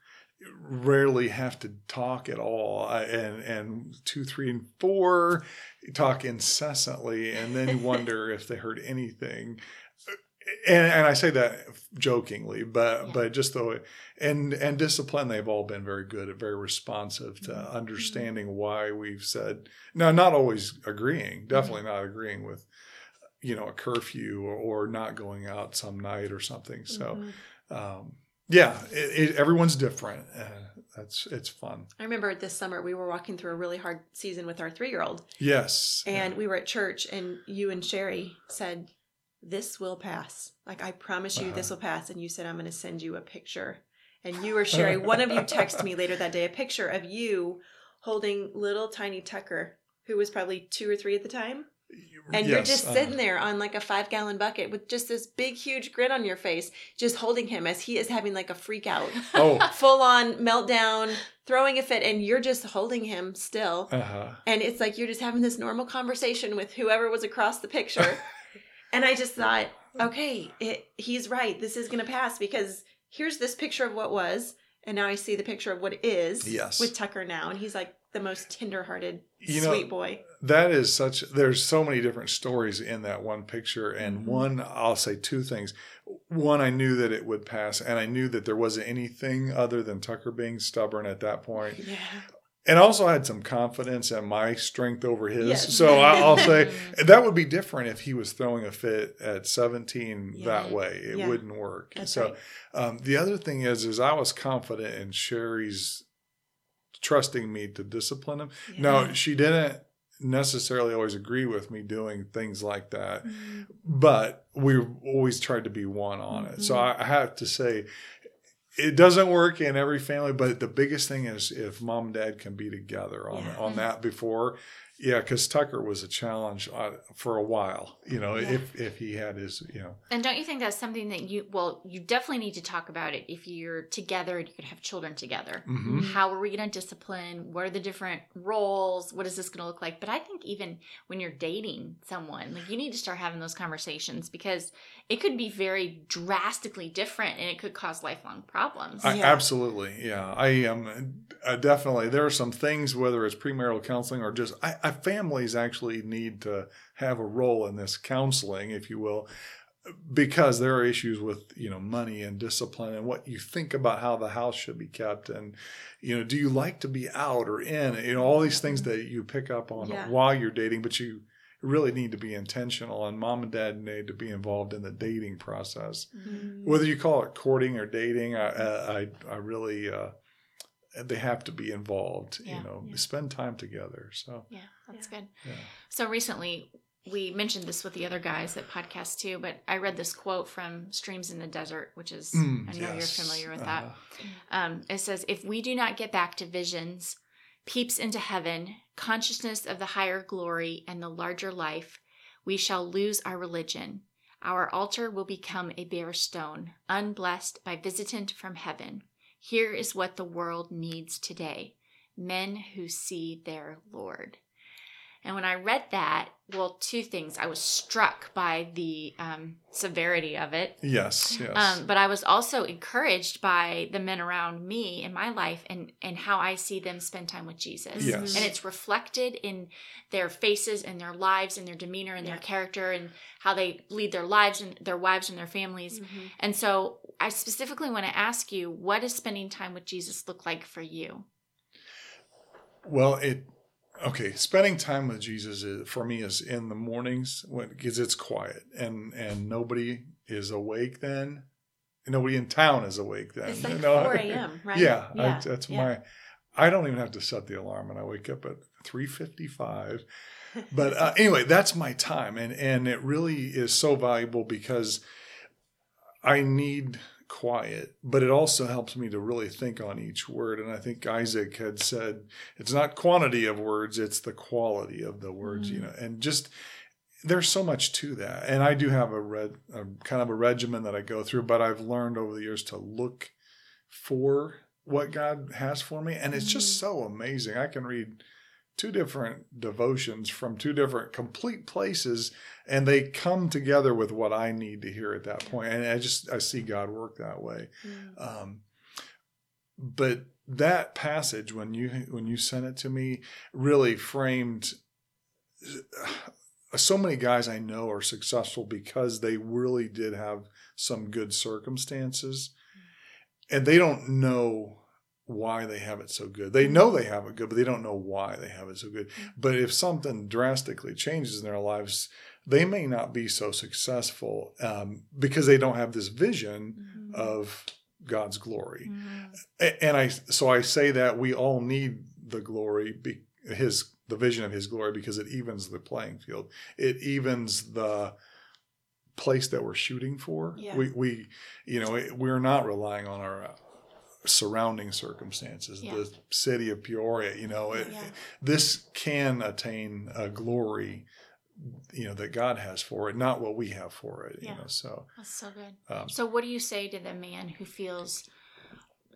rarely have to talk at all I- and and two three and four talk incessantly and then wonder <laughs> if they heard anything and, and i say that jokingly but Yeah. but just though and and discipline they've all been very good and very responsive to Mhm. understanding why we've said no not always agreeing definitely not agreeing with you know a curfew or, or not going out some night or something so Mhm. um, yeah, it, it, everyone's different. Uh, that's it's fun. I remember this summer we were walking through a really hard season with our three year old, Yes, and we were at church, and you and Sheri said, "This will pass. Like I promise you, this Uh-huh. will pass." And you said, "I'm going to send you a picture." And you or Sheri, <laughs> one of you texted me later that day a picture of you holding little tiny Tucker, who was probably two or three at the time. And you're Yes, just uh, sitting there on like a five gallon bucket with just this big, huge grin on your face, just holding him as he is having like a freak out, Oh, <laughs> full on meltdown, throwing a fit, and you're just holding him still. uh huh. And it's like you're just having this normal conversation with whoever was across the picture. <laughs> and I just thought, okay, it, he's right. This is going to pass because here's this picture of what was. And now I see the picture of what is Yes. with Tucker now. And he's like the most tenderhearted, You know, sweet boy. That is such. There's so many different stories in that one picture, and Mhm. one I'll say two things. One, I knew that it would pass, and I knew that there wasn't anything other than Tucker being stubborn at that point. <laughs> Yeah. and also I had some confidence in my strength over his. Yes. So I'll say <laughs> Mm. that would be different if he was throwing a fit at 17 Yeah. that way. It Yeah. wouldn't work. That's so right. um, the other thing is, is I was confident in Sheri's trusting me to discipline him. No, Yeah. she didn't necessarily always agree with me doing things like that, Mhm. but we always tried to be one on it. So Mhm. I have to say, it doesn't work in every family, but the biggest thing is if mom and dad can be together on Yeah. on that before, yeah, because Tucker was a challenge uh, for a while. You know, Yeah. if if he had his, you know, And don't you think that's something that you well, you definitely need to talk about it if you're together and you could have children together. mhm. How are we going to discipline? What are the different roles? What is this going to look like? But I think even when you're dating someone, like you need to start having those conversations because it could be very drastically different and it could cause lifelong problems. I, Yeah. absolutely, yeah. I am uh, definitely. There are some things, whether it's premarital counseling or just, I, I families actually need to have a role in this counseling, if you will, because there are issues with you know money and discipline and what you think about how the house should be kept and you know do you like to be out or in you know all these things that you pick up on Yeah. while you're dating but you really need to be intentional and mom and dad need to be involved in the dating process Mhm. whether you call it courting or dating i i i really uh they have to be involved Yeah. you know Yeah. spend time together so Yeah, that's Yeah. good. yeah So recently, we mentioned this with the other guys that podcast too, but I read this quote from Streams in the Desert, which is, Mm, I know yes. you're familiar with that. Uh, Um, it says, If we do not get back to visions, peeps into heaven, consciousness of the higher glory and the larger life, we shall lose our religion. Our altar will become a bare stone, unblessed by visitant from heaven. Here is what the world needs today men who see their Lord. And when I read that, well, two things. I was struck by the um, severity of it. yes yes Um, but I was also encouraged by the men around me in my life and, and how I see them spend time with Jesus. Yes. And it's reflected in their faces and their lives and their demeanor and their character and how they lead their lives and their wives and their families. Mhm. And so I specifically want to ask you, what does spending time with Jesus look like for you? Well, it okay. Spending time with Jesus is, for me is in the mornings when because it's quiet and and nobody is awake then. Nobody in town is awake then. It's like you know? 4 <laughs> a.m., right? Yeah, I- that's yeah. my. I don't even have to set the alarm, and I wake up at three fifty-five. But uh, <laughs> anyway, that's my time, and and it really is so valuable because I need quiet, but it also helps me to really think on each word. And I think Isaac had said it's not quantity of words, it's the quality of the words, you Mm. know, and just there's so much to that. And I do have a red, a, kind of a regimen that I go through, but I've learned over the years to look for what God has for me. And it's just so amazing. I can read two different devotions from two different complete places and they come together with what I need to hear at that point. And I just I see God work that way. Mm. Um, but that passage when you when you sent it to me really framed so many guys I know are successful because they really did have some good circumstances and they don't know why they have it so good. They know they have it good, but they don't know why they have it so good. But if something drastically changes in their lives, they may not be so successful um, because they don't have this vision Mm-hmm. of God's glory. Mhm. And I so I say that we all need the glory, be, his the vision of his glory because it evens the playing field. It evens the place that we're shooting for. Yeah. We, we, you know, we're not relying on our surrounding circumstances. Yeah. The city of Peoria, you know, it, Yeah. this can attain a glory you know that God has for it, not what we have for it. You Yeah. know, so That's so good. um, So, what do you say to the man who feels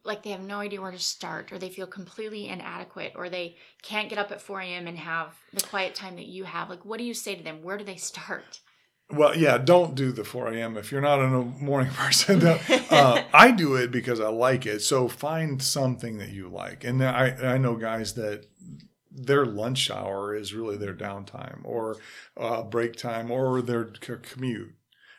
like they have no idea where to start, or they feel completely inadequate, or they can't get up at 4 a.m. and have the quiet time that you have? Like, what do you say to them? Where do they start? Well, yeah, don't do the 4 a.m. if you're not a morning <laughs> person. Uh, <laughs> I do it because I like it. So find something that you like. And I, I know guys that their lunch hour is really their downtime or uh, break time or their c- commute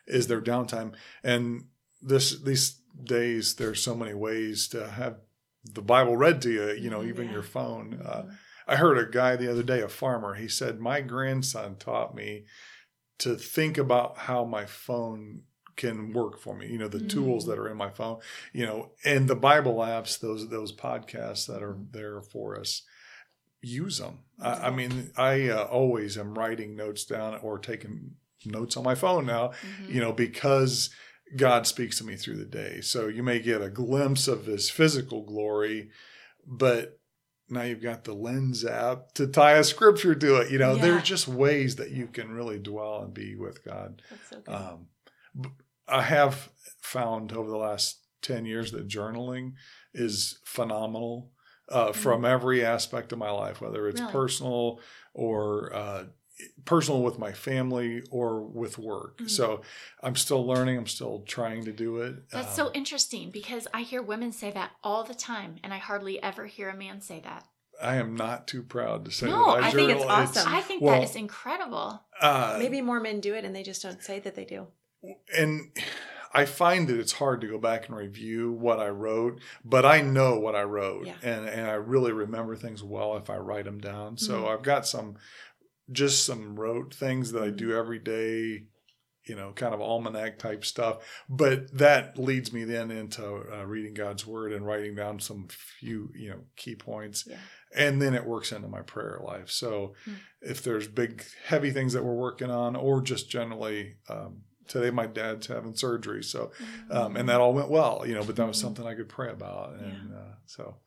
is their downtime. And this these days, there's so many ways to have the Bible read to you, you know, even Yeah. your phone. Uh, I heard a guy the other day, a farmer, he said, My grandson taught me to think about how my phone can work for me, you know, the tools Mm. that are in my phone, you know, and the Bible apps, those those podcasts that are there for us, use them. I, I mean, I uh, always am writing notes down or taking notes on my phone now, Mhm. you know, because God speaks to me through the day. So you may get a glimpse of his physical glory, but now you've got the lens app to tie a scripture to it. You know, Yeah. there's just ways that you can really dwell and be with God. So. Um, I have found over the last 10 years that journaling is phenomenal uh, from every aspect of my life, whether it's Really? personal or uh, personal with my family or with work. Mhm. So I'm still learning. I'm still trying to do it. That's Um, so interesting because I hear women say that all the time, and I hardly ever hear a man say that. I am not too proud to say No, that I, I think it's journal. awesome. I think well- that is incredible. uh, Maybe more men do it and they just don't say that they do. and I find that it's hard to go back and review what I wrote, but I know what I wrote, Yeah. and and I really remember things well if I write them down. So Mhm. I've got some, just some rote things that I do every day, you know, kind of almanac type stuff. But that leads me then into uh, reading God's word and writing down some few, you know, key points. Yeah. And then it works into my prayer life. So Hmm. if there's big, heavy things that we're working on, or just generally, um, today my dad's having surgery. So, um, and that all went well, you know, but that was Mhm. something I could pray about. And uh, so,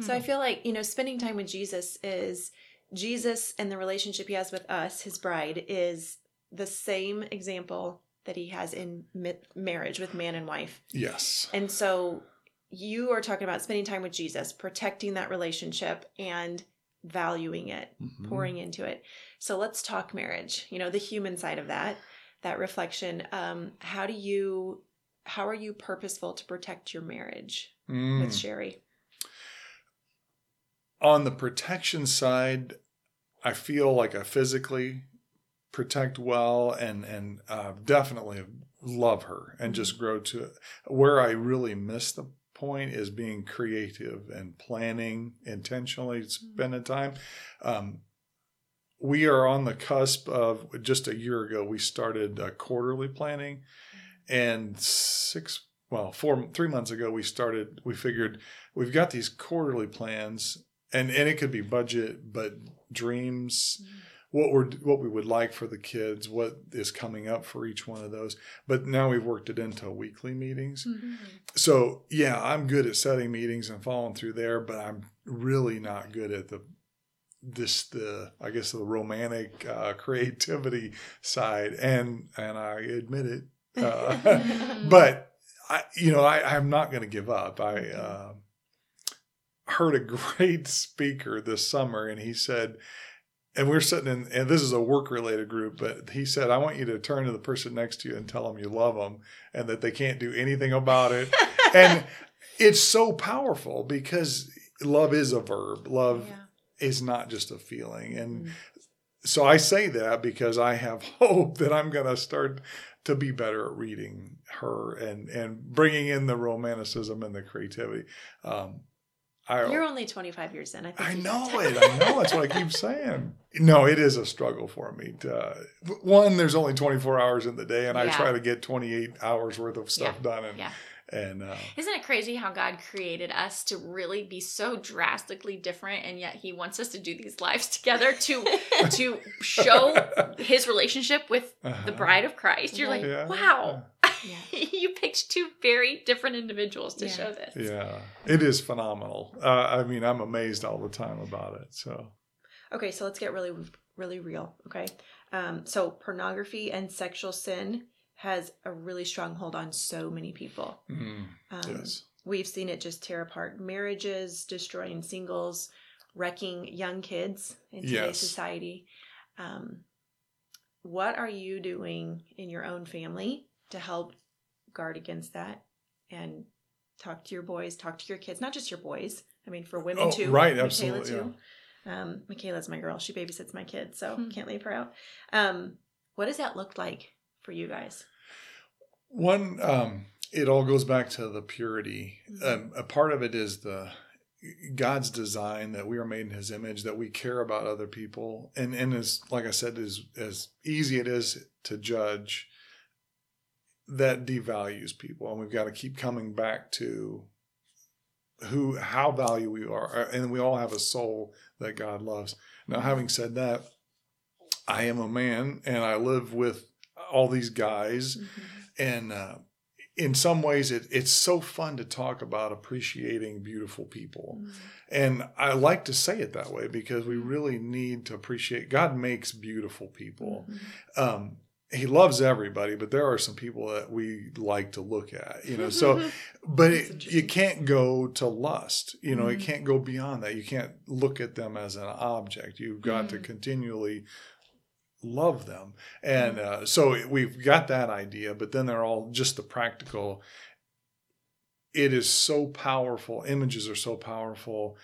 So I feel like, you know, spending time with Jesus is Jesus and the relationship he has with us, his bride, is the same example that he has in mi- marriage with man and wife. yes. And so you are talking about spending time with Jesus, protecting that relationship and valuing it, Mhm. pouring into it. So let's talk marriage, you know, the human side of that, that reflection. Um, how do you, how are you purposeful to protect your marriage Mm. with Sheri? on the protection side, I feel like I physically protect well and and uh, definitely love her and just grow to it. Where I really miss the point is being creative and planning intentionally, spending time. Um, we are on the cusp of just a year ago we started uh, quarterly planning, and six well four three months ago we started we figured we've got these quarterly plans and and it could be budget but dreams what we're what we would like for the kids what is coming up for each one of those. But now we've worked it into weekly meetings. So yeah i'm good at setting meetings and following through there but i'm really not good at the this the i guess the romantic uh, creativity side. And and i admit it uh, <laughs> <laughs> but I, you know, I, I'm not going to give up. I uh, heard a <laughs> great speaker this summer, and he said, and we're sitting in, and this is a work related group, but he said, I want you to turn to the person next to you and tell them you love them and that they can't do anything about it. <laughs> and it's so powerful because love is a verb. Love Yeah. is not just a feeling. And Mm. so I say that because I have <laughs> hope that I'm going to start to be better at reading her and and bringing in the romanticism and the creativity. Um, I You're only 25 years in. I think I know it. I know. That's what I keep saying. No, it is a struggle for me. To, uh, one, there's only 24 hours in the day, and I try to get 28 hours worth of stuff Yeah. done. And Yeah. and uh, Isn't it crazy how God created us to really be so drastically different and yet he wants us to do these lives together to to <laughs> show his relationship with the uh-huh. bride of Christ. You're like, Yeah. wow. Yeah. <laughs> you picked two very different individuals to Yeah. show this. Yeah, it is phenomenal. Uh, I mean, I'm amazed all the time about it. So. Okay, so let's get really, really real. Okay. Um, so pornography and sexual sin has a really strong hold on so many people. Mm, Um, yes. We've seen it just tear apart marriages, destroying singles, wrecking young kids in today's Yes. society. Um, what are you doing in your own family to help guard against that and talk to your boys, talk to your kids, not just your boys. I mean, for women Oh, too. right, Michaela absolutely, too. Um, Michaela's my girl. She babysits my kids, so Hmm. can't leave her out. Um, what does that look like for you guys? One, um, it all goes back to the purity. Mhm. Um, a part of it is the God's design that we are made in His image, that we care about other people, and and as like I said, as as easy it is to judge, that devalues people, and we've got to keep coming back to who how value we are, and we all have a soul that God loves. Now, having said that, I am a man, and I live with all these guys Mm-hmm. and uh, in some ways it, it's so fun to talk about appreciating beautiful people Mm. and i like to say it that way because we really need to appreciate god makes beautiful people Mhm. um, he loves everybody but there are some people that we like to look at you know so <laughs> but it, you can't go to lust you know Mhm. it can't go beyond that. You can't look at them as an object. You've got to Mhm. continually love them. And Mm-hmm. uh, so we've got that idea but then they're all just the practical. It is so powerful. Images are so powerful.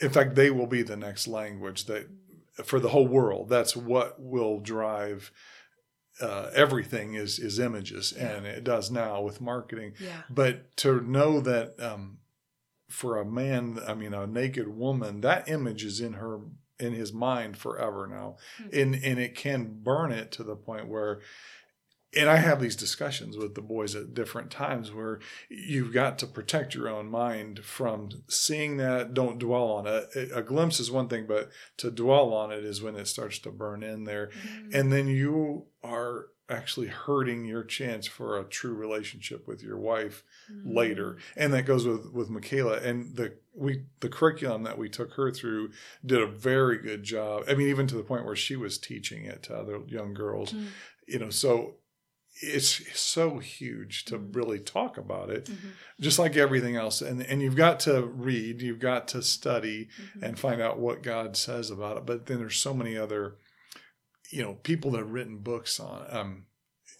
In fact they will be the next language that for the whole world. That's what will drive uh, everything is is images and it does now with marketing Yeah. but to know that um, for a man i mean a naked woman that image is in her in his mind forever now Hmm. and and it can burn it to the point where and i have these discussions with the boys at different times where you've got to protect your own mind from seeing that don't dwell on it a glimpse is one thing but to dwell on it is when it starts to burn in there Mm-hmm. and then you are actually hurting your chance for a true relationship with your wife Mm-hmm. later and that goes with with michaela and the we the curriculum that we took her through did a very good job i mean even to the point where she was teaching it to other young girls Mm. you know so it's so huge to Mhm. really talk about it Mhm. just like everything else and and you've got to read you've got to study Mhm. and find out what God says about it. But then there's so many other, you know, people that have written books on. Um,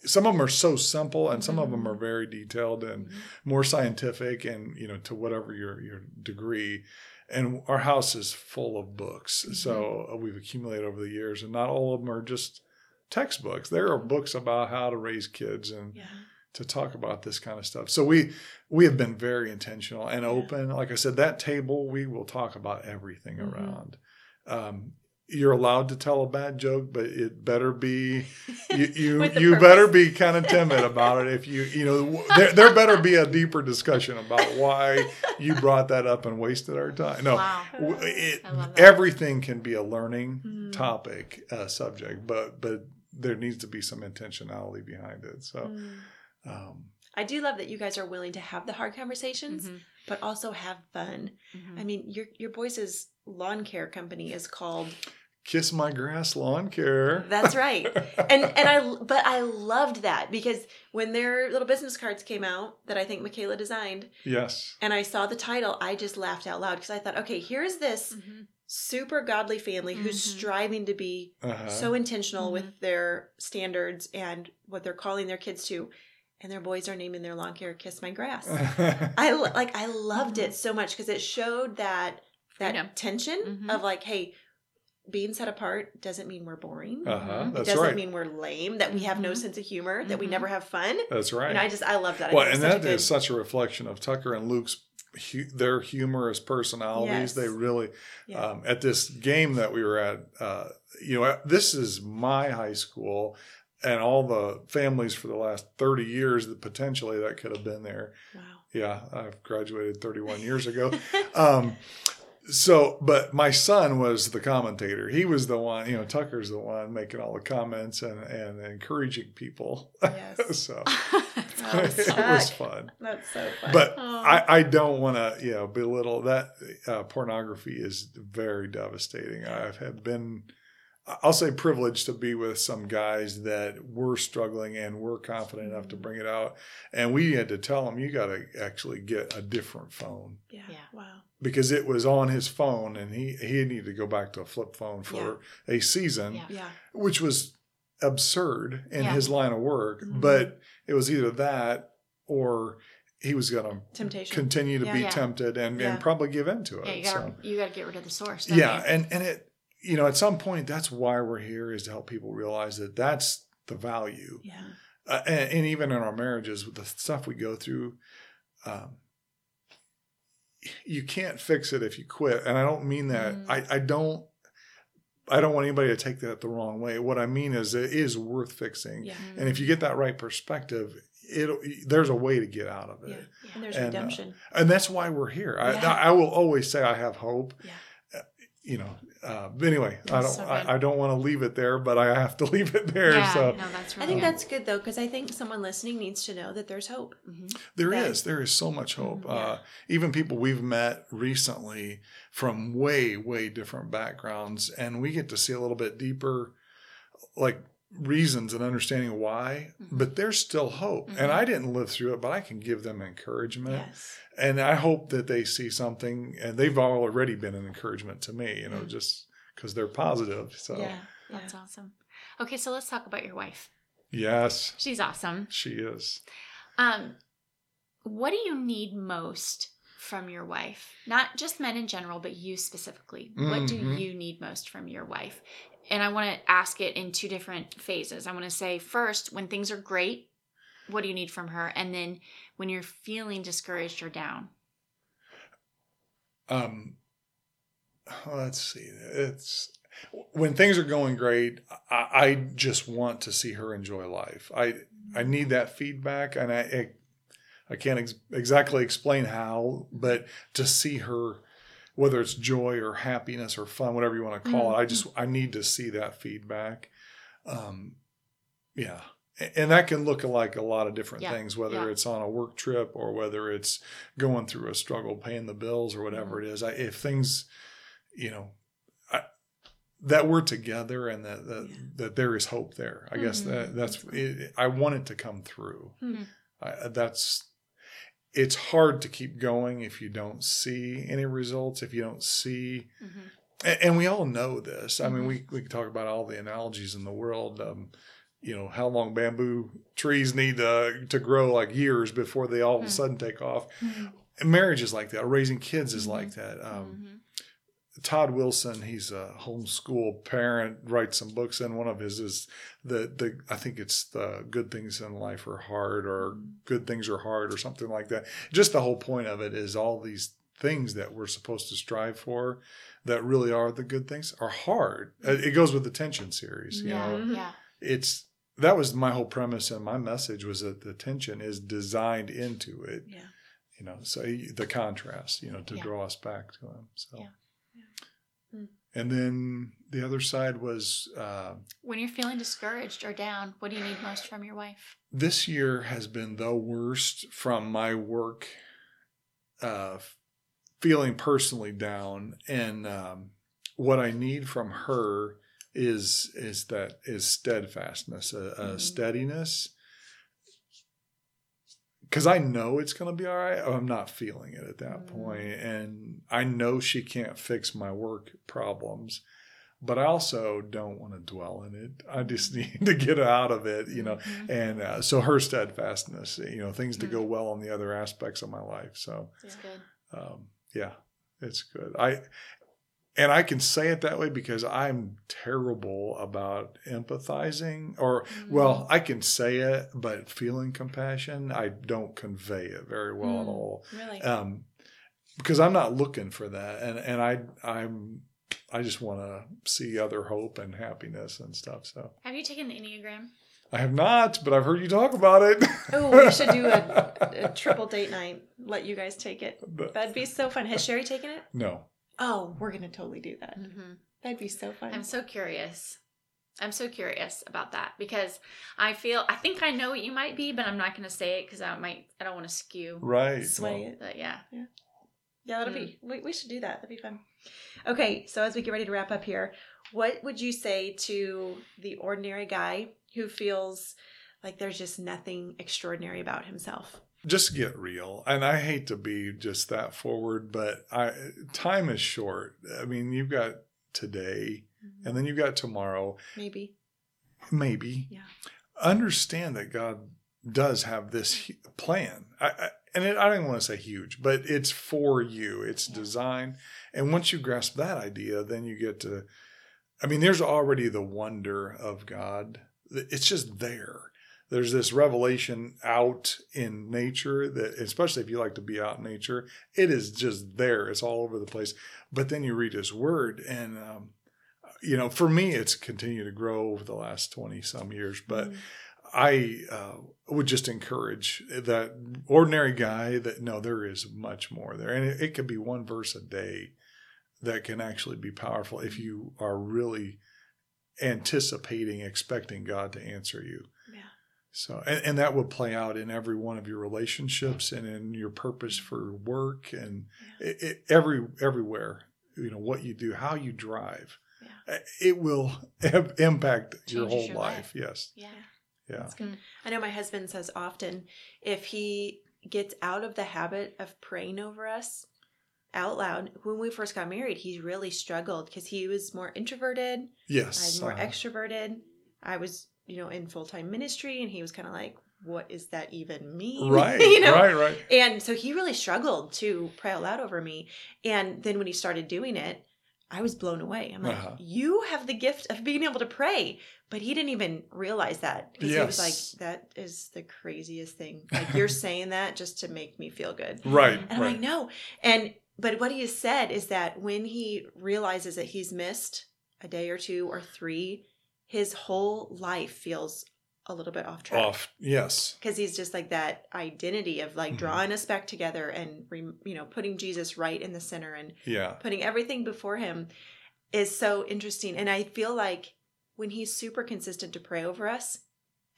some of them are so simple, and some of them are very detailed and Mhm. more scientific, and you know, to whatever your your degree. And our house is full of books, so uh, we've accumulated over the years, and not all of them are just textbooks. There are books about how to raise kids and Yeah. to talk about this kind of stuff. So we we have been very intentional and Yeah. open. Like I said, that table we will talk about everything Mhm. around. Um, you're allowed to tell a bad joke, but it better be you <laughs> you, you purpose. better be kind of timid about it. If you you know there, there better be a deeper discussion about why you brought that up and wasted our time. No, Wow. it, I love that. everything can be a learning Mhm. topic uh, subject, but but there needs to be some intentionality behind it. So. Mm. Um, I do love that you guys are willing to have the hard conversations, Mhm. but also have fun. Mhm. I mean, your your boys' lawn care company is called. Kiss my grass lawn care. That's right. <laughs> and and I but I loved that because when their little business cards came out that I think Michaela designed yes. and I saw the title I just laughed out loud because I thought okay here's this Mhm. super godly family who's Mhm. striving to be Uh-huh. so intentional Mhm. with their standards and what they're calling their kids to and their boys are naming their lawn care kiss my grass <laughs> I like I loved it so much because it showed that that Freedom. tension Mhm. of like hey being set apart doesn't mean we're boring uh-huh. Mhm. it doesn't right. mean we're lame, that we have no Mhm. sense of humor, that we Mhm. never have fun. That's right. And I just, I love that. I well, and it's such that a is such a reflection of Tucker and Luke's hu- their humorous personalities. Yes. They really Yeah. um, at this game that we were at. Uh, you know, this is my high school. And all the families for the last 30 years that potentially that could have been there. wow. Yeah, I've graduated 31 years ago. <laughs> um, so, but my son was the commentator. He was the one, you know, Tucker's the one making all the comments and, and encouraging people. Yes. <laughs> so <laughs> <laughs> it was fun. That's so fun. But Oh. I, I don't want to, you know, belittle that. Uh, pornography is very devastating. I've had been, I'll say, privileged to be with some guys that were struggling and were confident enough to Mhm. bring it out, and we had to tell them, you got to actually get a different phone yeah. Yeah. Wow. Because it was on his phone, and he he needed to go back to a flip phone for a season, Yeah. Yeah. which was absurd in Yeah. his line of work. Mhm. But it was either that or he was going to Temptation. continue to Yeah. be Yeah. tempted and, Yeah. and probably give in to it. Yeah, you gotta so, you gotta get rid of the source. yeah, you? and and it you know at some point that's why we're here is to help people realize that that's the value, yeah. uh, and, and even in our marriages with the stuff we go through. Um, you can't fix it if you quit, and I don't mean that. Mm. I I don't. I don't want anybody to take that the wrong way. What I mean is, it is worth fixing, Yeah. And if you get that right perspective, it there's a way to get out of it. Yeah. And there's And, uh, redemption. and that's why we're here. I, I will always say I have hope. Yeah. You know, uh, but anyway, I don't, so. I, I don't want to leave it there, but I have to <laughs> leave it there. yeah, so no, that's I think good. that's good though, because I think someone listening needs to know that there's hope. Mhm. there is, that- there is so much hope. Mhm. Uh, even people we've met recently from way, way different backgrounds, and we get to see a little bit deeper, like reasons and understanding why. Mhm. But there's still hope, and Mhm. I didn't live through it, but I can give them encouragement. Yes. and I hope that they see something, and they've already been an encouragement to me, you know, Mm. just because they're positive. So, Yeah. That's awesome. Okay, so let's talk about your wife. yes, She's awesome. she is. Um, what do you need most from your wife? Not just men in general, but you specifically. What do Mhm. you need most from your wife? And I want to ask it in two different phases. I want to say first, when things are great, what do you need from her? And then when you're feeling discouraged or down. Um, let's see. It's when things are going great. I, I just want to see her enjoy life. I I need that feedback, and I I, I can't ex- exactly explain how, but to see her, whether it's joy or happiness or fun, whatever you want to call it, I just I need to see that feedback. Um, yeah. And that can look like a lot of different Yeah, things, whether yeah. it's on a work trip or whether it's going through a struggle paying the bills or whatever it is. I, if things, you know, I, that we're together and that that, Yeah. that there is hope there. I guess Mhm. that that's it, I want it to come through. Mhm. I, that's it's hard to keep going if you don't see any results. If you don't see Mhm. and, and we all know this. I mean, we we can talk about all the analogies in the world. Um, you know, how long bamboo trees need to to grow like years before they all of a Mhm. sudden take off. And marriage is like that. Raising kids is like that. Um, Mhm. Todd Wilson, he's a homeschool parent, writes some books, and one of his is the the I think it's the good things in life are hard or good things are hard or something like that. Just the whole point of it is all these things that we're supposed to strive for that really are the good things are hard. Uh, It goes with the tension series, you yeah, know. Mhm. yeah. It's that was my whole premise and my message was that the tension is designed into it, Yeah. you know. So the contrast, you know, to Yeah. draw us back to him. So Yeah. And then the other side was uh, When you're feeling discouraged or down, what do you need most from your wife? this year has been the worst from my work, uh, feeling personally down, and um, what I need from her is is that is steadfastness, a, a Mhm. steadiness. Because I know it's going to be all right. I'm not feeling it at that Mm. point, and I know she can't fix my work problems, but I also don't want to dwell in it. I just <laughs> need to get out of it, you know Mhm. and uh, so her steadfastness you know things to Mm. go well in the other aspects of my life so That's good. um, yeah it's good i and i can say it that way because i'm terrible about empathizing or well i can say it but feeling compassion i don't convey it very well at Mm. all Really. um, because i'm not looking for that and and i i'm i just want to see other hope and happiness and stuff so Have you taken the Enneagram? I have not, but I've heard you talk about it. oh, we should do a, a <laughs> triple date night. Let you guys take it. That'd be so fun. Has Sheri taken it? no. Oh, we're gonna totally do that. Mm-hmm. That'd be so fun. I'm so curious. I'm so curious about that because I feel I think I know what you might be, but I'm not going to say it because I might I don't want to skew. Right. Sway Well, it. But yeah, Yeah, that'll be. We, we should do that. That'd be fun. Okay, so as we get ready to wrap up here, what would you say to the ordinary guy who feels like there's just nothing extraordinary about himself? Just get real. And I hate to be just that forward, but I time is short. I mean, you've got today mm-hmm. and then you've got tomorrow, Maybe. maybe. Yeah. Understand that God does have this plan. I, I, and it, I don't even want to say huge, but it's for you. It's Yeah. designed. And once you grasp that idea, then you get to, I mean, there's already the wonder of God. It's just there. There's this revelation out in nature that, especially if you like to be out in nature, it is just there. It's all over the place. But then you read His Word, and um, you know, for me, it's continued to grow over the last twenty some years. But Mm. I uh, would just encourage that ordinary guy that no, there is much more there, and it, it could be one verse a day that can actually be powerful if you are really anticipating, expecting God to answer you. Yeah. So, and, and that would play out in every one of your relationships and in your purpose for work and it, it, every everywhere. You know what you do, how you drive, Yeah. Uh, it will im- impact your whole your life. life. Yes, Yeah. yeah, That's good. I know my husband says often if he gets out of the habit of praying over us out loud, when we first got married, he really struggled because he was more introverted. yes I yes. was more uh-huh. extroverted. I was, you know, in full time ministry, and he was kind of like, "What does that even mean?" <laughs> Right, you know. right, right. And so he really struggled to pray out loud over me. And then when he started doing it, I was blown away. I'm like, Uh-huh. "You have the gift of being able to pray," but he didn't even realize that because he was like, "That is the craziest thing. Like you're <laughs> saying that just to make me feel good." Right, And I'm right. like, no. And but what he has said is that when he realizes that he's missed a day or two or three, his whole life feels a little bit off track. Off, yes. Because he's just like that identity of like Mhm. drawing us back together and you know putting Jesus right in the center and Yeah, putting everything before him is so interesting. And I feel like when he's super consistent to pray over us,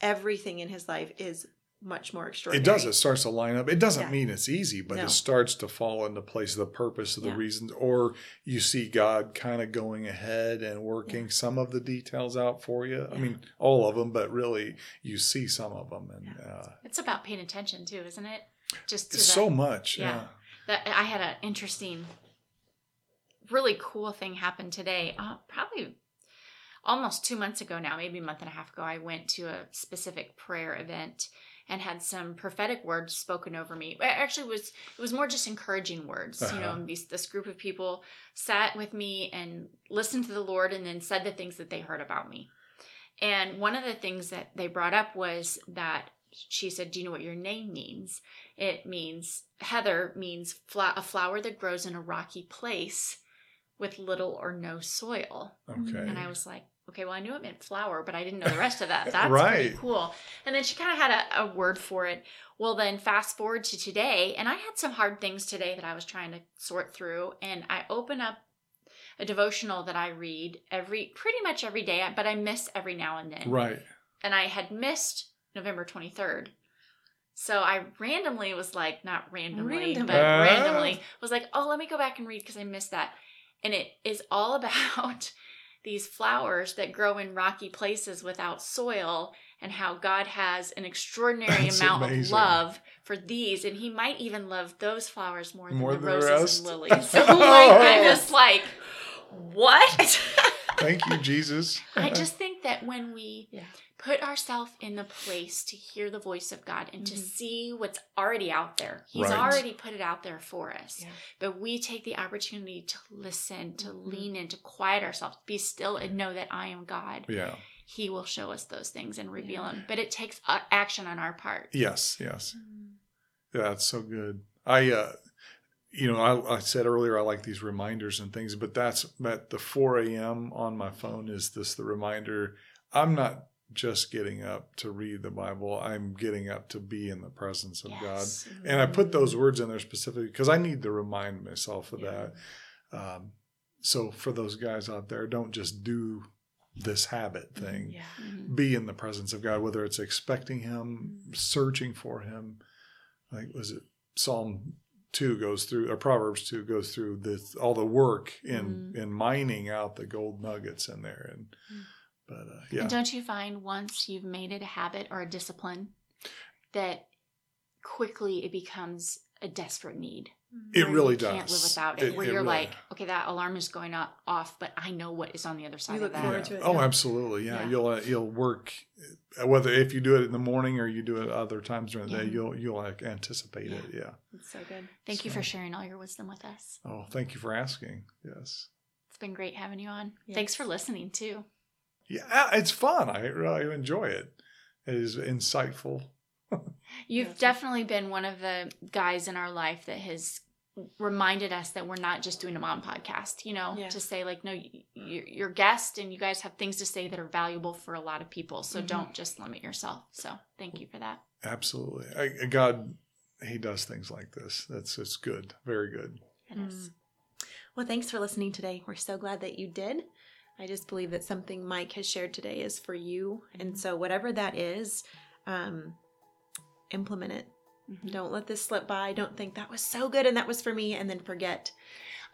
everything in his life is much more extraordinary. it does. It starts to line up. It doesn't Yeah. mean it's easy, but No. it starts to fall into place. Of the purpose of the Yeah. reasons, or you see God kind of going ahead and working some of the details out for you. I mean, all of them, but really, you see some of them, and uh, It's about paying attention too, isn't it? Just to the, so much. yeah. Yeah. that I had an interesting, really cool thing happen today. Uh, probably almost two months ago now, maybe a month and a half ago. I went to a specific prayer event and had some prophetic words spoken over me. It actually was it was more just encouraging words. You know, Uh-huh. these, this group of people sat with me and listened to the Lord, and then said the things that they heard about me. And one of the things that they brought up was that she said, "Do you know what your name means?" It means Heather means fla- a flower that grows in a rocky place with little or no soil. Okay. And I was like, okay, well, I knew it meant flower, but I didn't know the rest of that. <laughs> That's Right. pretty cool. And then she kind of had a, a word for it. Well, then fast forward to today, and I had some hard things today that I was trying to sort through. And I open up a devotional that I read every, pretty much every day, but I miss every now and then right. and I had missed November 23rd. So I randomly was like, not randomly, Random. but Ah. randomly was like, oh, let me go back and read because I missed that. And it is all <laughs> about these flowers that grow in rocky places without soil and how God has an extraordinary <laughs> That's amount of love for these. And he might even love those flowers more than More the than roses rest? and lilies. So <laughs> like, I'm <laughs> just like, what? Thank you, Jesus. I just think that when we Yeah. put ourselves in the place to hear the voice of God and to Mhm. see what's already out there, He's Right. already put it out there for us. Yeah. But we take the opportunity to listen, to Mhm. lean in, to quiet ourselves, be still, and know that I am God. yeah. He will show us those things and reveal Yeah. them. But it takes uh, action on our part. Yes. Yes. Yeah, that's so good. I, uh, you know, I, I said earlier I like these reminders and things, but that's at the 4 a.m. on my phone is this the reminder? I'm not just getting up to read the Bible. I'm getting up to be in the presence of Yes. God. And I put those words in there specifically because I need to remind myself of Yeah. that. Um, so for those guys out there, don't just do this habit thing. Yeah. Mhm. Be in the presence of God, whether it's expecting Him, searching for Him. Like was it Psalm two goes through, or Proverbs two goes through this all the work in in mining out the gold nuggets in there, and Mm. but uh, yeah, And don't you find once you've made it a habit or a discipline that quickly it becomes a desperate need? It where really you does. can't live without it. where you're really- like, okay, that alarm is going off, but I know what is on the other side look of that. forward Yeah. to it, Oh, yeah. absolutely. Yeah, Yeah. you'll uh, you'll work uh, whether if you do it in the morning or you do it other times during the day. You'll you'll like anticipate it. Yeah. It's so good. Thank you for sharing all your wisdom with us. Oh, thank you for asking. Yes. It's been great having you on. Yes. Thanks for listening too. Yeah, it's fun. I really enjoy it. It is insightful. You've Yes. definitely been one of the guys in our life that has reminded us that we're not just doing a mom podcast, you know, Yeah. to say like, no, you- you're, you're guest and you guys have things to say that are valuable for a lot of people. So Mhm. don't just limit yourself. So thank you for that. Absolutely. I, God, He does things like this. That's it's good. Very good. It is. Mm. Well, thanks for listening today. We're so glad that you did. I just believe that something Mike has shared today is for you. And so, whatever that is, um, implement it. Mhm. Don't let this slip by. Don't think that was so good and that was for me and then forget.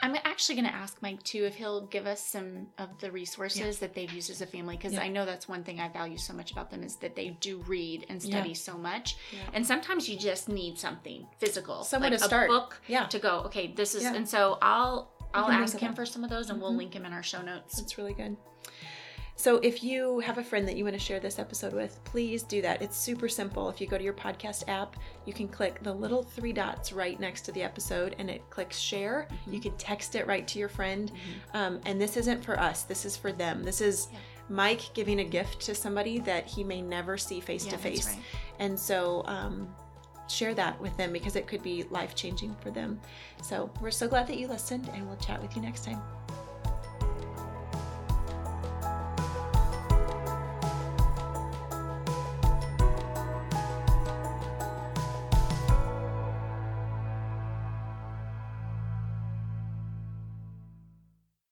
I'm actually going to ask Mike too if he'll give us some of the resources that they've used as a family because Yeah. I know that's one thing I value so much about them is that they do read and Yeah. study so much. Yeah. And sometimes you just need something physical, Somewhere like to a start. book Yeah. to go. Okay, this is, Yeah. and so I'll I'll ask him that. for some of those, and we'll Mhm. link him in our show notes. That's really good. So, if you have a friend that you want to share this episode with, please do that. It's super simple. If you go to your podcast app, you can click the little three dots right next to the episode and it clicks share. You can text it right to your friend. Um, and this isn't for us, this is for them. This is Yeah. Mike giving a gift to somebody that he may never see face to face. And so, um, share that with them because it could be life changing for them. So, we're so glad that you listened, and we'll chat with you next time.